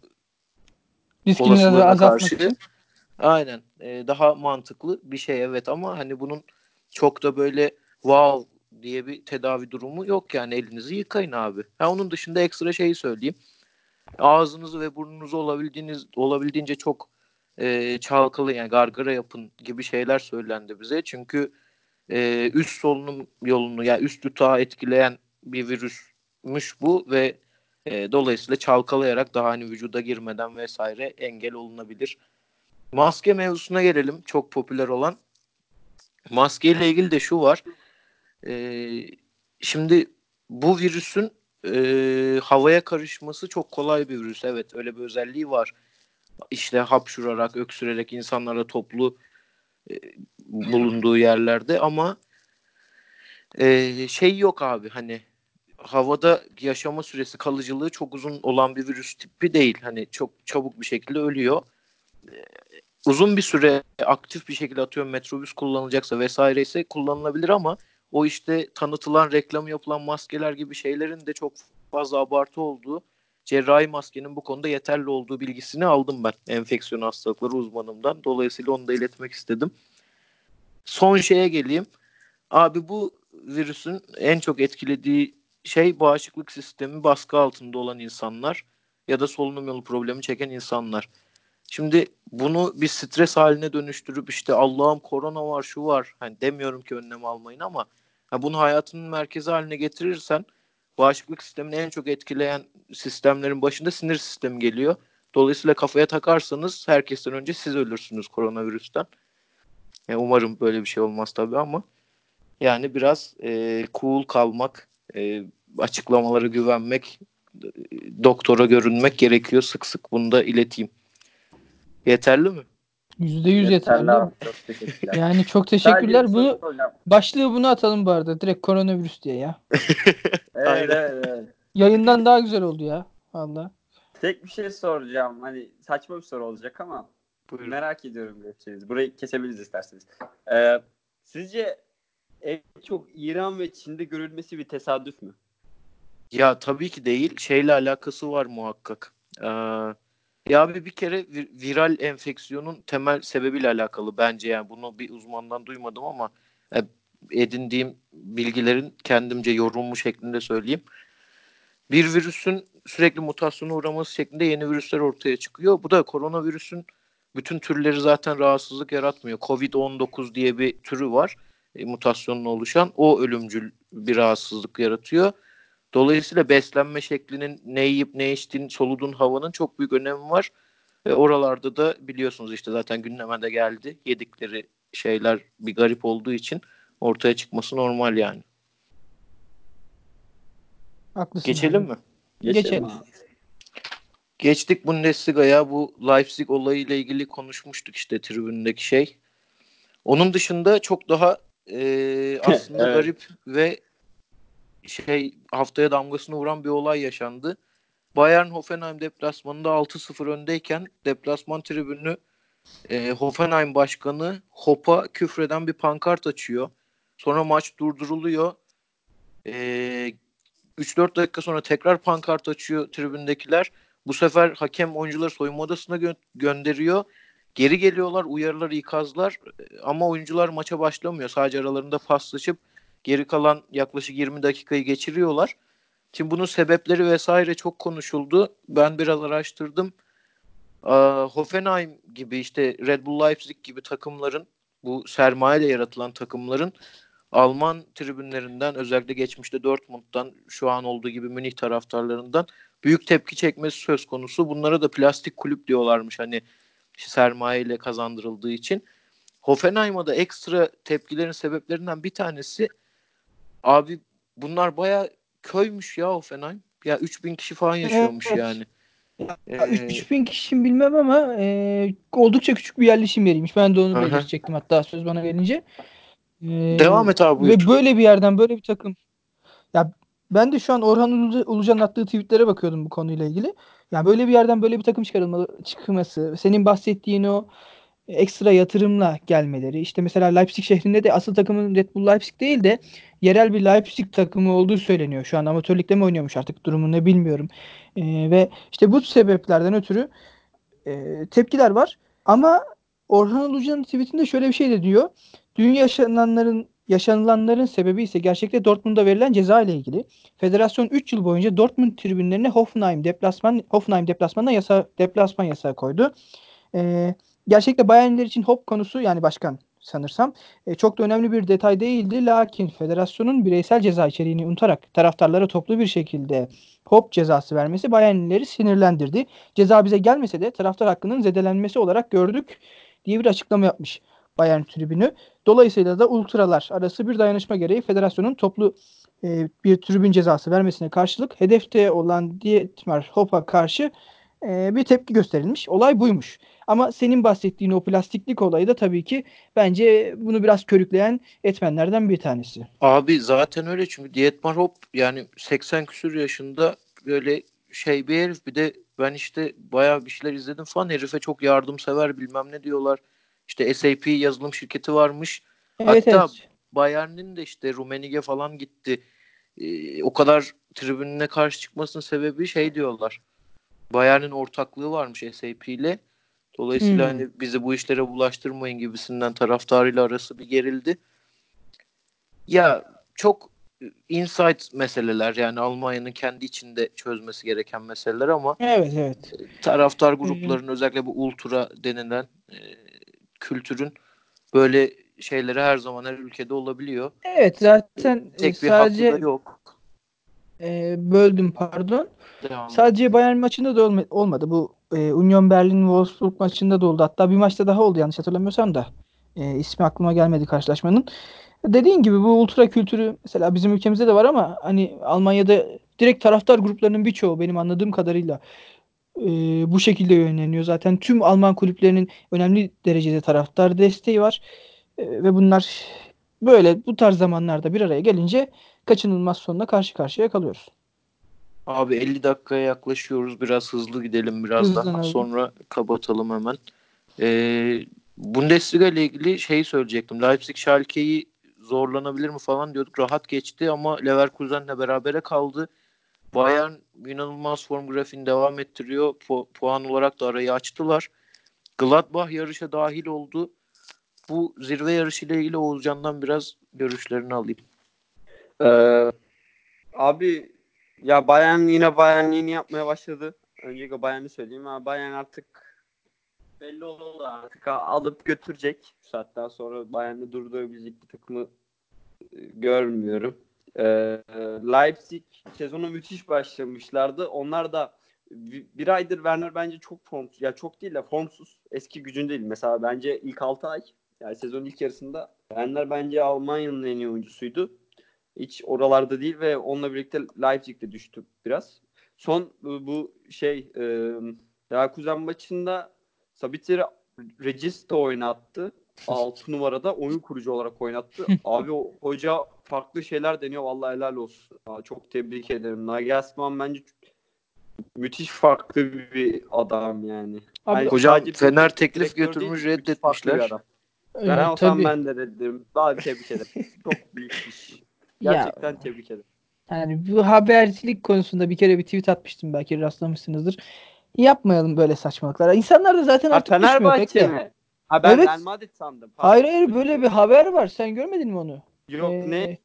Riskini olasılığına karşı için. aynen e, daha mantıklı bir şey evet ama hani bunun çok da böyle wow diye bir tedavi durumu yok yani elinizi yıkayın abi. Ha onun dışında ekstra şeyi söyleyeyim. Ağzınızı ve burnunuzu olabildiğiniz olabildiğince çok e, çalkalı yani gargara yapın gibi şeyler söylendi bize. Çünkü e, üst solunum yolunu yani üst yutağı etkileyen bir virüsmüş bu ve e, dolayısıyla çalkalayarak daha hani vücuda girmeden vesaire engel olunabilir. Maske mevzusuna gelelim. Çok popüler olan. Maske ile ilgili de şu var. E, şimdi bu virüsün e, havaya karışması çok kolay bir virüs. Evet öyle bir özelliği var. İşte hapşurarak, öksürerek insanlara toplu e, bulunduğu yerlerde ama e, şey yok abi hani havada yaşama süresi kalıcılığı çok uzun olan bir virüs tipi değil. Hani çok çabuk bir şekilde ölüyor. E, uzun bir süre aktif bir şekilde atıyorum metrobüs kullanılacaksa vesaire ise kullanılabilir ama o işte tanıtılan reklam yapılan maskeler gibi şeylerin de çok fazla abartı olduğu cerrahi maskenin bu konuda yeterli olduğu bilgisini aldım ben enfeksiyon hastalıkları uzmanımdan. Dolayısıyla onu da iletmek istedim. Son şeye geleyim. Abi bu virüsün en çok etkilediği şey bağışıklık sistemi baskı altında olan insanlar ya da solunum yolu problemi çeken insanlar. Şimdi bunu bir stres haline dönüştürüp işte Allah'ım korona var şu var. Hani demiyorum ki önlem almayın ama ha bunu hayatının merkezi haline getirirsen bağışıklık sistemini en çok etkileyen sistemlerin başında sinir sistemi geliyor. Dolayısıyla kafaya takarsanız herkesten önce siz ölürsünüz koronavirüsten. Yani umarım böyle bir şey olmaz tabii ama yani biraz e, cool kalmak, e, açıklamalara güvenmek, e, doktora görünmek gerekiyor sık sık. Bunu da ileteyim. Yeterli mi? %yüz yeterli. çok teşekkürler. Yani çok teşekkürler. Bunu başlığı bunu atalım bu arada. Direkt koronavirüs diye ya. evet, evet, evet. Yayından daha güzel oldu ya. Valla. Tek bir şey soracağım. Hani saçma bir soru olacak ama Buyurun. merak ediyorum görüşlerinizi. Burayı kesebiliriz isterseniz. Ee, sizce en çok İran ve Çin'de görülmesi bir tesadüf mü? Ya tabii ki değil. Şeyle alakası var muhakkak. Ee, ya abi bir kere vir, viral enfeksiyonun temel sebebiyle alakalı bence yani bunu bir uzmandan duymadım ama e, edindiğim bilgilerin kendimce yorumu şeklinde söyleyeyim. Bir virüsün sürekli mutasyona uğraması şeklinde yeni virüsler ortaya çıkıyor. Bu da koronavirüsün bütün türleri zaten rahatsızlık yaratmıyor. Covid-19 diye bir türü var. E, mutasyonla oluşan. O ölümcül bir rahatsızlık yaratıyor. Dolayısıyla beslenme şeklinin ne yiyip ne içtiğin, soluduğun havanın çok büyük önemi var. Ve oralarda da biliyorsunuz işte zaten gündeme de geldi. Yedikleri şeyler bir garip olduğu için ortaya çıkması normal yani. Haklısın. Geçelim abi. mi? Geçelim. Geçelim. Geçtik Bundesliga'ya. Bu Leipzig olayıyla ilgili konuşmuştuk işte tribündeki şey. Onun dışında çok daha e, aslında evet. garip ve şey haftaya damgasını vuran bir olay yaşandı. Bayern Hoffenheim deplasmanında 6-0 öndeyken deplasman tribünü e, Hoffenheim başkanı Hop'a küfreden bir pankart açıyor. Sonra maç durduruluyor. E, 3-4 dakika sonra tekrar pankart açıyor tribündekiler. Bu sefer hakem oyuncuları soyunma odasına gö- gönderiyor. Geri geliyorlar, uyarılar, ikazlar ama oyuncular maça başlamıyor. Sadece aralarında paslaşıp geri kalan yaklaşık 20 dakikayı geçiriyorlar. Şimdi bunun sebepleri vesaire çok konuşuldu. Ben biraz araştırdım. Hoffenheim gibi işte Red Bull Leipzig gibi takımların bu sermayeyle yaratılan takımların Alman tribünlerinden özellikle geçmişte Dortmund'dan şu an olduğu gibi Münih taraftarlarından büyük tepki çekmesi söz konusu. Bunlara da plastik kulüp diyorlarmış hani sermayeyle kazandırıldığı için. Hoffenheim'a da ekstra tepkilerin sebeplerinden bir tanesi abi bunlar baya köymüş ya Hoffenheim. Ya 3000 kişi falan yaşıyormuş evet. yani. Ya, ee, 3000 kişi bilmem ama e, oldukça küçük bir yerleşim yeriymiş. Ben de onu Aha. belirtecektim hatta söz bana gelince. Ee, Devam et abi. Ve böyle bir yerden böyle bir takım. Ya ben de şu an Orhan Ulucan'ın attığı tweetlere bakıyordum bu konuyla ilgili. Ya böyle bir yerden böyle bir takım çıkarılma çıkması, senin bahsettiğin o ekstra yatırımla gelmeleri. İşte mesela Leipzig şehrinde de asıl takımın Red Bull Leipzig değil de yerel bir Leipzig takımı olduğu söyleniyor. Şu an amatörlükte mi oynuyormuş artık durumu ne bilmiyorum. Ee, ve işte bu sebeplerden ötürü e, tepkiler var. Ama Orhan Ulucan'ın tweetinde şöyle bir şey de diyor. Dün yaşananların yaşanılanların sebebi ise gerçekte Dortmund'a verilen ceza ile ilgili. Federasyon 3 yıl boyunca Dortmund tribünlerine Hoffenheim deplasman Hoffenheim deplasmanına yasa deplasman yasağı koydu. Ee, gerçekte Bayernler için hop konusu yani başkan sanırsam e, çok da önemli bir detay değildi. Lakin federasyonun bireysel ceza içeriğini unutarak taraftarlara toplu bir şekilde hop cezası vermesi Bayernlileri sinirlendirdi. Ceza bize gelmese de taraftar hakkının zedelenmesi olarak gördük diye bir açıklama yapmış. Bayern tribünü. Dolayısıyla da ultralar arası bir dayanışma gereği federasyonun toplu e, bir tribün cezası vermesine karşılık hedefte olan Dietmar Hopp'a karşı e, bir tepki gösterilmiş. Olay buymuş. Ama senin bahsettiğin o plastiklik olayı da tabii ki bence bunu biraz körükleyen etmenlerden bir tanesi. Abi zaten öyle çünkü Dietmar Hopp yani 80 küsür yaşında böyle şey bir herif bir de ben işte bayağı bir şeyler izledim falan herife çok yardımsever bilmem ne diyorlar. İşte SAP yazılım şirketi varmış. Evet, Hatta evet. Bayern'in de işte Rumenige falan gitti. Ee, o kadar tribününe karşı çıkmasının sebebi şey diyorlar. Bayern'in ortaklığı varmış SAP ile. Dolayısıyla Hmm. hani bizi bu işlere bulaştırmayın gibisinden taraftarıyla arası bir gerildi. Ya çok insight meseleler yani Almanya'nın kendi içinde çözmesi gereken meseleler ama Evet evet. taraftar gruplarının özellikle bu ultra denilen e, kültürün böyle şeyleri her zaman her ülkede olabiliyor. Evet zaten e, Tek bir sadece yok. E, böldüm pardon. Devam Sadece Bayern maçında da olma- olmadı. Bu e, Union Berlin Wolfsburg maçında da oldu. Hatta bir maçta daha oldu yanlış hatırlamıyorsam da. E, ismi aklıma gelmedi karşılaşmanın. Dediğin gibi bu ultra kültürü mesela bizim ülkemizde de var ama hani Almanya'da direkt taraftar gruplarının birçoğu benim anladığım kadarıyla e, bu şekilde yönleniyor. Zaten tüm Alman kulüplerinin önemli derecede taraftar desteği var. E, ve bunlar böyle bu tarz zamanlarda bir araya gelince kaçınılmaz sonuna karşı karşıya kalıyoruz. Abi 50 dakikaya yaklaşıyoruz. Biraz hızlı gidelim biraz daha. Hızlanalım. Sonra kapatalım hemen. Ee, Bundesliga ile ilgili şey söyleyecektim. Leipzig Schalke'yi zorlanabilir mi falan diyorduk. Rahat geçti ama Leverkusen'le berabere kaldı. Bayern inanılmaz form grafiğini devam ettiriyor. Pu- puan olarak da arayı açtılar. Gladbach yarışa dahil oldu. Bu zirve yarışı ile ilgili Oğuzcan'dan biraz görüşlerini alayım. Ee, abi ya Bayern yine Bayern'liğini yapmaya başladı. Öncelikle Bayern'i söyleyeyim ama Bayern artık belli oldu artık alıp götürecek. Bu sonra Bayern'i durdurabilecek bir takımı e, görmüyorum. Ee, Leipzig sezonu müthiş başlamışlardı. Onlar da bir aydır Werner bence çok formsuz. Ya çok değil de formsuz. Eski gücün değil. Mesela bence ilk 6 ay yani sezonun ilk yarısında Werner bence Almanya'nın en iyi oyuncusuydu. Hiç oralarda değil ve onunla birlikte Leipzig'de düştü biraz. Son bu şey e, Leverkusen maçında Sabitler'i Regista oynattı. 6 numarada oyun kurucu olarak oynattı. Abi o hoca farklı şeyler deniyor. Vallahi helal olsun. Aa, çok tebrik ederim. Nagelsmann bence müthiş farklı bir adam yani. Abi, Hani Hocam Fener teklif götürmüş, reddetmişler. adam. Ben olsam tabii. ben de reddederim. Daha bir tebrik ederim. Çok büyük iş. Ya Gerçekten tebrik ederim. Yani bu habercilik konusunda bir kere bir tweet atmıştım belki rastlamışsınızdır. Yapmayalım böyle saçmalıklar. İnsanlar da zaten Ha artık Fenerbahçe mi? Ha ben Evet. Real Madrid sandım. Pardon. Hayır hayır böyle bir haber var. Sen görmedin mi onu? Yok Ee, ne?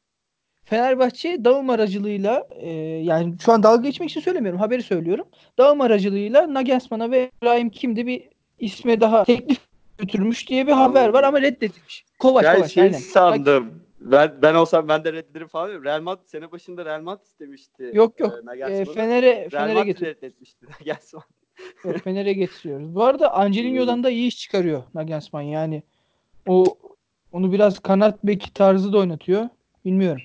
Fenerbahçe dağım aracılığıyla e, yani şu an dalga geçmek için söylemiyorum. Haberi söylüyorum. Dağım aracılığıyla Nagelsmann'a ve İbrahim kimdi bir isme daha teklif götürmüş diye bir haber var ama reddedilmiş. Kovaç Ben Kovaç şey aynen. sandım. Ben ben olsam ben de reddederim falan. diyorum. Real Madrid sene başında Real Madrid istemişti. Yok yok. e, E. Fener'e Real Fener'e reddetmişti Nagelsmann. Yok, Fener'e getiriyoruz. Bu arada Angelino'dan da iyi iş çıkarıyor Nagelsmann yani. O onu biraz kanat beki tarzı da oynatıyor. Bilmiyorum.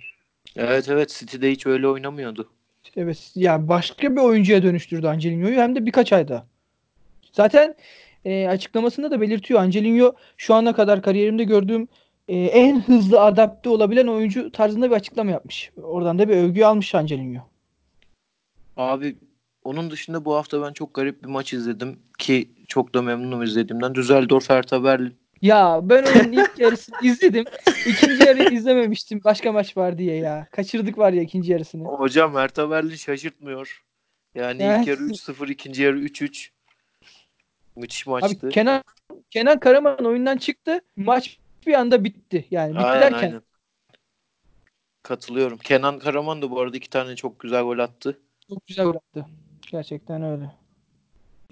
Evet evet City'de hiç öyle oynamıyordu. Evet yani başka bir oyuncuya dönüştürdü Angelino'yu hem de birkaç ayda. Zaten e, açıklamasında da belirtiyor. Angelino şu ana kadar kariyerimde gördüğüm e, en hızlı adapte olabilen oyuncu tarzında bir açıklama yapmış. Oradan da bir övgü almış Angelino. Abi onun dışında bu hafta ben çok garip bir maç izledim ki çok da memnunum izlediğimden. Düsseldorf Hertha Berlin. Ya ben onun ilk yarısını izledim. İkinci yarı izlememiştim. Başka maç var diye ya. Kaçırdık var ya ikinci yarısını. Hocam Hertha Berlin şaşırtmıyor. Yani Yani- ilk yarı 3-0, ikinci yarı 3-3. Müthiş Abi maçtı. Kenan Kenan Karaman oyundan çıktı. Maç bir anda bitti. Yani bitti aynen derken aynen. Katılıyorum. Kenan Karaman da bu arada iki tane çok güzel gol attı. çok güzel gol attı. Gerçekten öyle.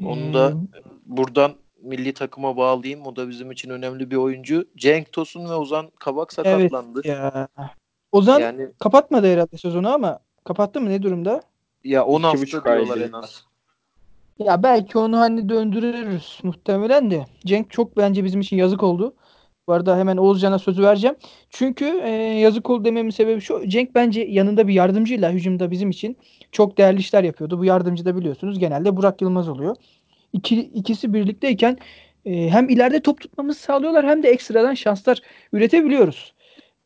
Onu da Ee, buradan milli takıma bağlayayım. O da bizim için önemli bir oyuncu. Cenk Tosun ve Ozan Kabak evet sakatlandı. ya. Ozan Yani kapatmadı herhalde sezonu ama kapattı mı ne durumda? ya 10 İki hafta diyorlar en az. Ya belki onu hani döndürürüz muhtemelen de. Cenk çok bence bizim için yazık oldu. Bu arada hemen Oğuzcan'a sözü vereceğim. Çünkü e, yazık oldu dememin sebebi şu. Cenk bence yanında bir yardımcıyla hücumda bizim için çok değerli işler yapıyordu. Bu yardımcı da biliyorsunuz genelde Burak Yılmaz oluyor. İki, ikisi birlikteyken e, hem ileride top tutmamızı sağlıyorlar hem de ekstradan şanslar üretebiliyoruz.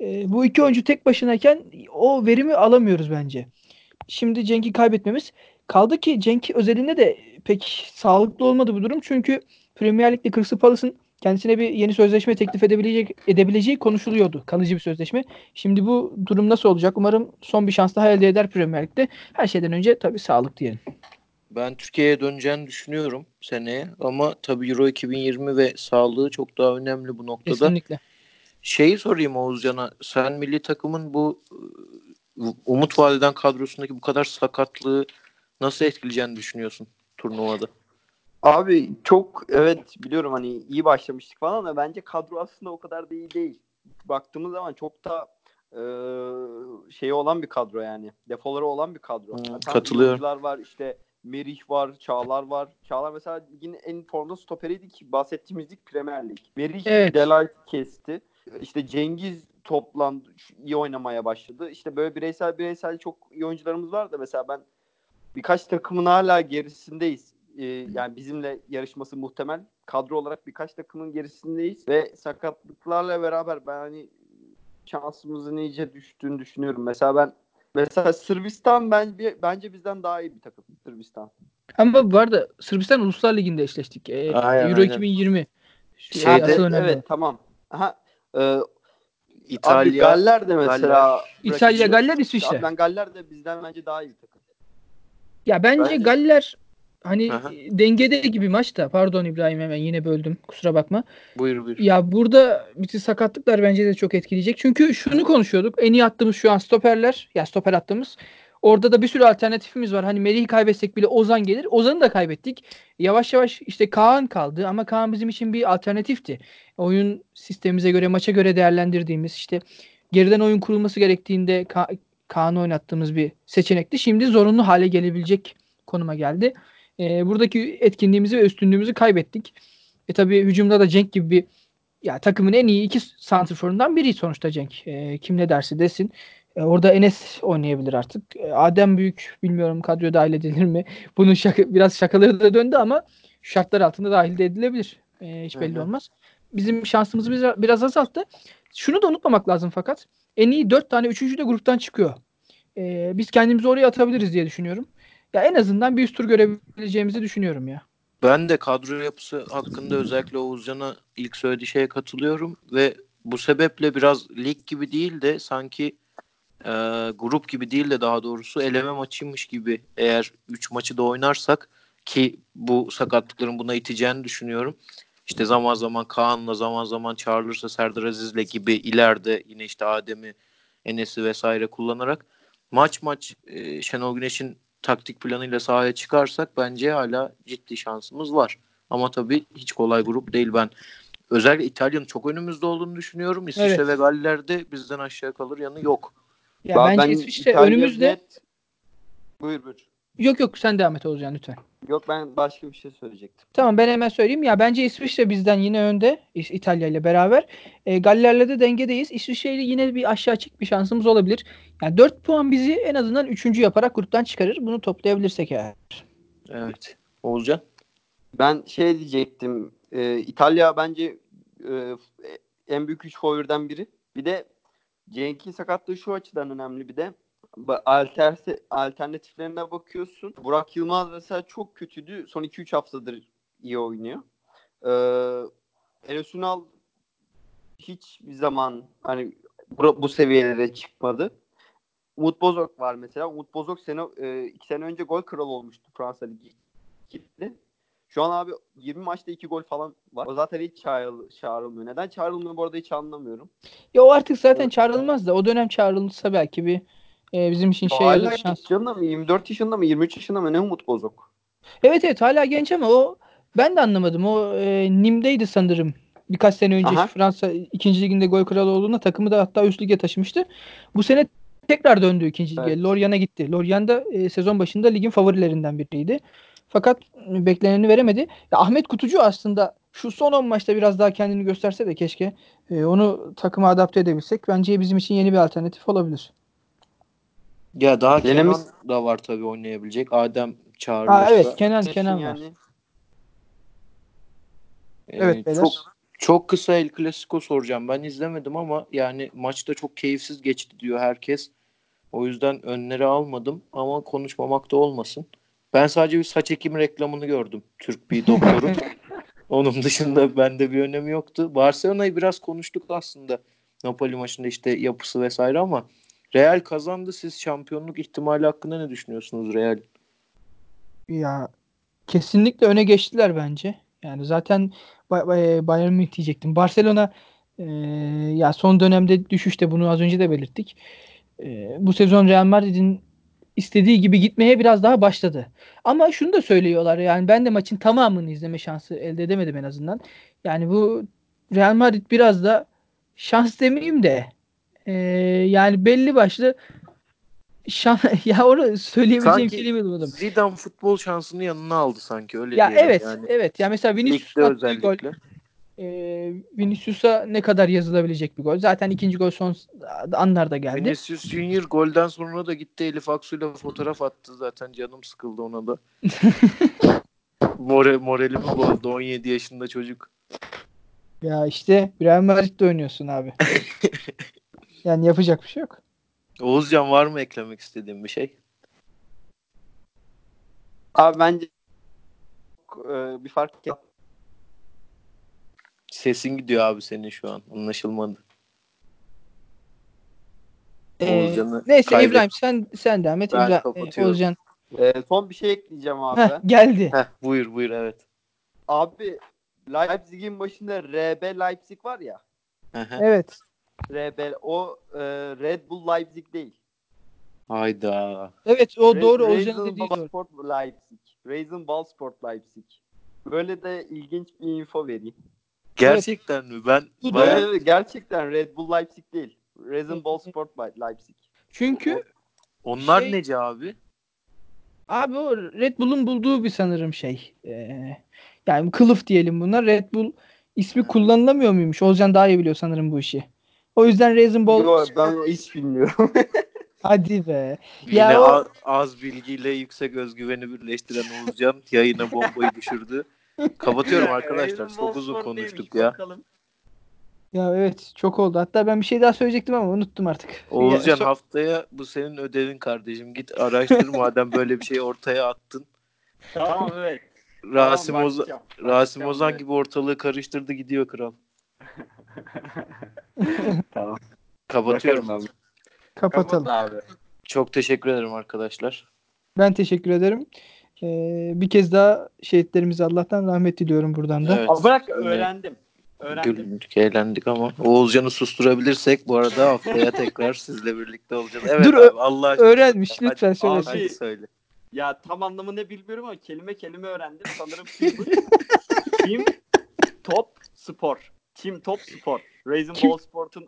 E, bu iki oyuncu tek başınayken o verimi alamıyoruz bence. Şimdi Cenk'i kaybetmemiz kaldı ki Cenk özelinde de pek sağlıklı olmadı bu durum. Çünkü Premier Lig'de Crystal Palace'ın kendisine bir yeni sözleşme teklif edebilecek edebileceği konuşuluyordu. Kalıcı bir sözleşme. Şimdi bu durum nasıl olacak? Umarım son bir şans daha elde eder Premier Lig'de. Her şeyden önce tabii sağlık diyelim. Ben Türkiye'ye döneceğini düşünüyorum seneye ama tabii Euro 2020 ve sağlığı çok daha önemli bu noktada. Kesinlikle. Şeyi sorayım Oğuzcan'a. Sen milli takımın bu ıı, Umut Vadeden kadrosundaki bu kadar sakatlığı nasıl etkileyeceğini düşünüyorsun turnuvada? Abi çok evet biliyorum hani iyi başlamıştık falan ama bence kadro aslında o kadar da iyi değil. Baktığımız zaman çok da e, şeyi olan bir kadro yani. Defoları olan bir kadro. Hmm, katılıyorum. oyuncular var işte Merih var, Çağlar var. Çağlar mesela ligin en formda stoperiydi ki bahsettiğimiz lig Premier Lig. Merih Evet. Delight kesti. İşte Cengiz toplandı, iyi oynamaya başladı. İşte böyle bireysel bireysel çok iyi oyuncularımız var da mesela ben birkaç takımın hala gerisindeyiz. Ee, yani bizimle yarışması muhtemel. Kadro olarak birkaç takımın gerisindeyiz ve sakatlıklarla beraber ben hani şansımızın iyice düştüğünü düşünüyorum. Mesela ben mesela Sırbistan bence bence bizden daha iyi bir takım Sırbistan. Ama bu arada Sırbistan Uluslar Ligi'nde eşleştik. Ee, Aynen, Euro aynen. 2020. Şey, Şeyde- asıl önemli. evet tamam. Aha. Abi İtalya, Galler de mesela İtalya, rakip- Galler, İsviçre. Abi ben Galler de bizden bence daha iyi takım. Ya bence, Bence- Galler hani Aha. dengede gibi maçta. Pardon İbrahim hemen yine böldüm. Kusura bakma. buyur buyur. Ya burada bütün sakatlıklar bence de çok etkileyecek. Çünkü şunu konuşuyorduk. En iyi attığımız şu an stoperler. Ya stoper attığımız. Orada da bir sürü alternatifimiz var. Hani Melih'i kaybetsek bile Ozan gelir. Ozan'ı da kaybettik. Yavaş yavaş işte Kaan kaldı ama Kaan bizim için bir alternatifti. Oyun sistemimize göre, maça göre değerlendirdiğimiz işte geriden oyun kurulması gerektiğinde Ka- Kaan'ı oynattığımız bir seçenekti. Şimdi zorunlu hale gelebilecek konuma geldi. Ee, buradaki etkinliğimizi ve üstünlüğümüzü kaybettik. E tabii hücumda da Cenk gibi bir ya takımın en iyi iki santrforundan biri sonuçta Cenk. E, kim ne derse desin. E, orada Enes oynayabilir artık. E, Adem Büyük bilmiyorum kadroya dahil edilir mi? Bunun şaka, biraz şakaları da döndü ama şartlar altında dahil de edilebilir. E, hiç belli Hı hı. olmaz. Bizim şansımızı biraz, biraz azalttı. Şunu da unutmamak lazım fakat. En iyi dört tane üçüncü de gruptan çıkıyor. E, biz kendimizi oraya atabiliriz diye düşünüyorum. Ya en azından bir üst tur görebileceğimizi düşünüyorum ya. Ben de kadro yapısı hakkında özellikle Oğuzcan'a ilk söylediği şeye katılıyorum ve bu sebeple biraz lig gibi değil de sanki e, grup gibi değil de daha doğrusu eleme maçıymış gibi eğer 3 maçı da oynarsak ki bu sakatlıkların buna iteceğini düşünüyorum. İşte zaman zaman Kaan'la zaman zaman çağrılırsa Serdar Aziz'le gibi ileride yine işte Adem'i, Enes'i vesaire kullanarak maç maç e, Şenol Güneş'in taktik planıyla sahaya çıkarsak bence hala ciddi şansımız var. Ama tabii hiç kolay grup değil ben. Özellikle İtalya'nın çok önümüzde olduğunu düşünüyorum. İsviçre Evet. ve Galler'de bizden aşağı kalır yanı yok. Ya Ben- bence ben İsviçre İtalya önümüzde net- Buyur buyur. Yok yok sen devam et Oğuzcan lütfen. Yok ben başka bir şey söyleyecektim. Tamam ben hemen söyleyeyim. Ya bence İsviçre bizden yine önde. İs- İtalya ile beraber. E, Galler'le de dengedeyiz. İsviçre ile yine bir aşağı çek bir şansımız olabilir. Yani 4 puan bizi en azından 3. yaparak gruptan çıkarır. Bunu toplayabilirsek eğer. Evet. Oğuzcan? Ben şey diyecektim. e, İtalya bence e, en büyük üç favoriden biri. Bir de Cenk'in sakatlığı şu açıdan önemli bir de. Alterse, alternatiflerine bakıyorsun. Burak Yılmaz mesela çok kötüydü. Son 2-3 haftadır iyi oynuyor. Ee, Enes Ünal hiçbir zaman hani bu, bu seviyelere çıkmadı. Umut Bozok var mesela. Umut Bozok sene, e, iki sene önce gol kralı olmuştu Fransa Ligi. Şu an abi 20 maçta 2 gol falan var. O zaten hiç çağrıl, çağrılmıyor. Neden çağrılmıyor bu arada hiç anlamıyorum. Ya o artık zaten Evet. çağrılmaz da o dönem çağrılırsa belki bir e, bizim için şey Hala şans. yaşında mı? 24 yaşında mı? 23 yaşında mı? Ne Umut Bozok? Evet evet hala genç ama o ben de anlamadım. O e, Nim'deydi sanırım. Birkaç sene önce Aha. Fransa 2. liginde gol kralı olduğunda takımı da hatta üst lige taşımıştı. Bu sene tekrar döndü 2. lige. Evet. Gitti. Lorient da e, sezon başında ligin favorilerinden biriydi. Fakat e, bekleneni veremedi. Ya Ahmet Kutucu aslında şu son 10 maçta biraz daha kendini gösterse de keşke e, onu takıma adapte edebilsek. Bence bizim için yeni bir alternatif olabilir. Ya daha Denemiz- Kenan da var tabii oynayabilecek. Adem çağırılırsa. Aa, evet Kenan Kesin Kenan var. yani. Ee, Evet, beyler. çok çok kısa El Clasico soracağım. Ben izlemedim ama yani maçta çok keyifsiz geçti diyor herkes. O yüzden önleri almadım ama konuşmamak da olmasın. Ben sadece bir saç ekimi reklamını gördüm. Türk bir doktorun. Onun dışında bende bir önemi yoktu. Barcelona'yı biraz konuştuk aslında. Napoli maçında işte yapısı vesaire ama Real kazandı. Siz şampiyonluk ihtimali hakkında ne düşünüyorsunuz Real? Ya kesinlikle öne geçtiler bence. Yani zaten Ba- Bayern Münih diyecektim. Barcelona e, ya son dönemde düşüşte bunu az önce de belirttik. E, bu sezon Real Madrid'in istediği gibi gitmeye biraz daha başladı. Ama şunu da söylüyorlar yani ben de maçın tamamını izleme şansı elde edemedim en azından. Yani bu Real Madrid biraz da şans demeyeyim de e, yani belli başlı şan ya onu söyleyebileceğim Sanki bulamadım. Zidane futbol şansını yanına aldı sanki öyle Ya evet, yani. evet. Ya mesela Vinicius'un Ligde attığı gol, e, Vinicius'a ne kadar yazılabilecek bir gol. Zaten ikinci gol son anlarda geldi. Vinicius Junior golden sonra da gitti Elif Aksu'yla fotoğraf attı zaten canım sıkıldı ona da. More, moralimi bozdu 17 yaşında çocuk. Ya işte Real Madrid'de oynuyorsun abi. yani yapacak bir şey yok. Oğuzcan var mı eklemek istediğin bir şey? Abi bence e, bir fark yok. Sesin gidiyor abi senin şu an anlaşılmadı. Ee, Oğuzcan'ı neyse kaybet- İbrahim sen sen devam et. Ben İbrahim, e. Oğuzcan. E, son bir şey ekleyeceğim abi Heh, geldi. Heh, buyur buyur evet. Abi Leipzig'in başında RB Leipzig var ya. Hı hı. Evet. RB o e, Red Bull Leipzig değil. Hayda. Evet o Re- doğru Oğuzcan'ın dediği doğru. Rasenballsport Leipzig. Rasenballsport Leipzig. Böyle de ilginç bir info vereyim. Gerçekten mi? Ben Bu bayağı-. Evet, gerçekten Red Bull Leipzig değil. Rasenballsport Leipzig. Çünkü onlar şey- nece abi? Abi o Red Bull'un bulduğu bir sanırım şey. Ee, yani kılıf diyelim buna. Red Bull ismi kullanılamıyor muymuş? Oğuzcan daha iyi biliyor sanırım bu işi. O yüzden Raisin Ball Yo, ben hiç bilmiyorum. hadi be. Yine Ya o- a- az bilgiyle yüksek özgüveni birleştiren Oğuzcan yayına bombayı düşürdü. Kapatıyorum arkadaşlar. Çok uzun konuştuk ya. bakalım. Ya evet çok oldu. Hatta ben bir şey daha söyleyecektim ama unuttum artık. Oğuzcan Ya, haftaya bu senin ödevin kardeşim. Git araştır madem böyle bir şey ortaya attın. Tamam evet. Rasim, Tamam, Oza-. Rasim Ozan gibi ortalığı karıştırdı gidiyor kral. tamam. Kapatıyorum. Abi. kapatalım. Kapat abi. Çok teşekkür ederim arkadaşlar. Ben teşekkür ederim. Ee, bir kez daha şehitlerimize Allah'tan rahmet diliyorum buradan da. Evet. Aa, bırak Yine öğrendim. Öğrendim. Güldük, eğlendik ama Oğuzcan'ı susturabilirsek bu arada haftaya tekrar sizle birlikte olacağız. Evet Dur, abi Allah aşkına. Öğrenmiş Hadi- lütfen hadi, söylesin. Hadi söyle. Ya tam anlamını bilmiyorum ama kelime kelime öğrendim. Sanırım Team, team Top Spor. Team Top Spor. Raisin Kim- Ball Sport'un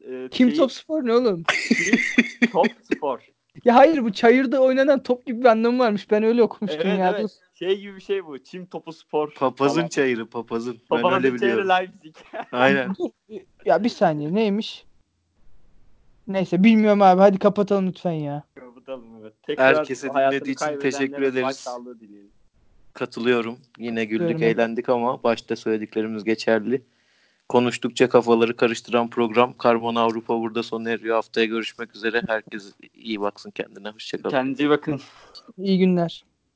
e, Kim şeyi, Top Spor ne oğlum? Team Top Spor. Ya hayır bu çayırda oynanan top gibi bir anlamı varmış. Ben öyle okumuştum Evet ya. evet. Şey gibi bir şey bu. Team Topu Spor. Papazın falan. çayırı papazın. Ben Papazın öyle çayırı biliyorum. Leipzig. Aynen. Ya bir saniye neymiş? Neyse bilmiyorum abi. Hadi kapatalım lütfen ya. Kapatalım evet. Tekrar Herkese dinlediği için teşekkür ederiz. Katılıyorum. Yine güldük Katılıyorum. eğlendik ama başta söylediklerimiz geçerli. Konuştukça kafaları karıştıran program Karbon Avrupa burada sona eriyor. Haftaya görüşmek üzere. Herkes iyi baksın kendine. Hoşçakalın. Kendinize iyi bakın. İyi günler.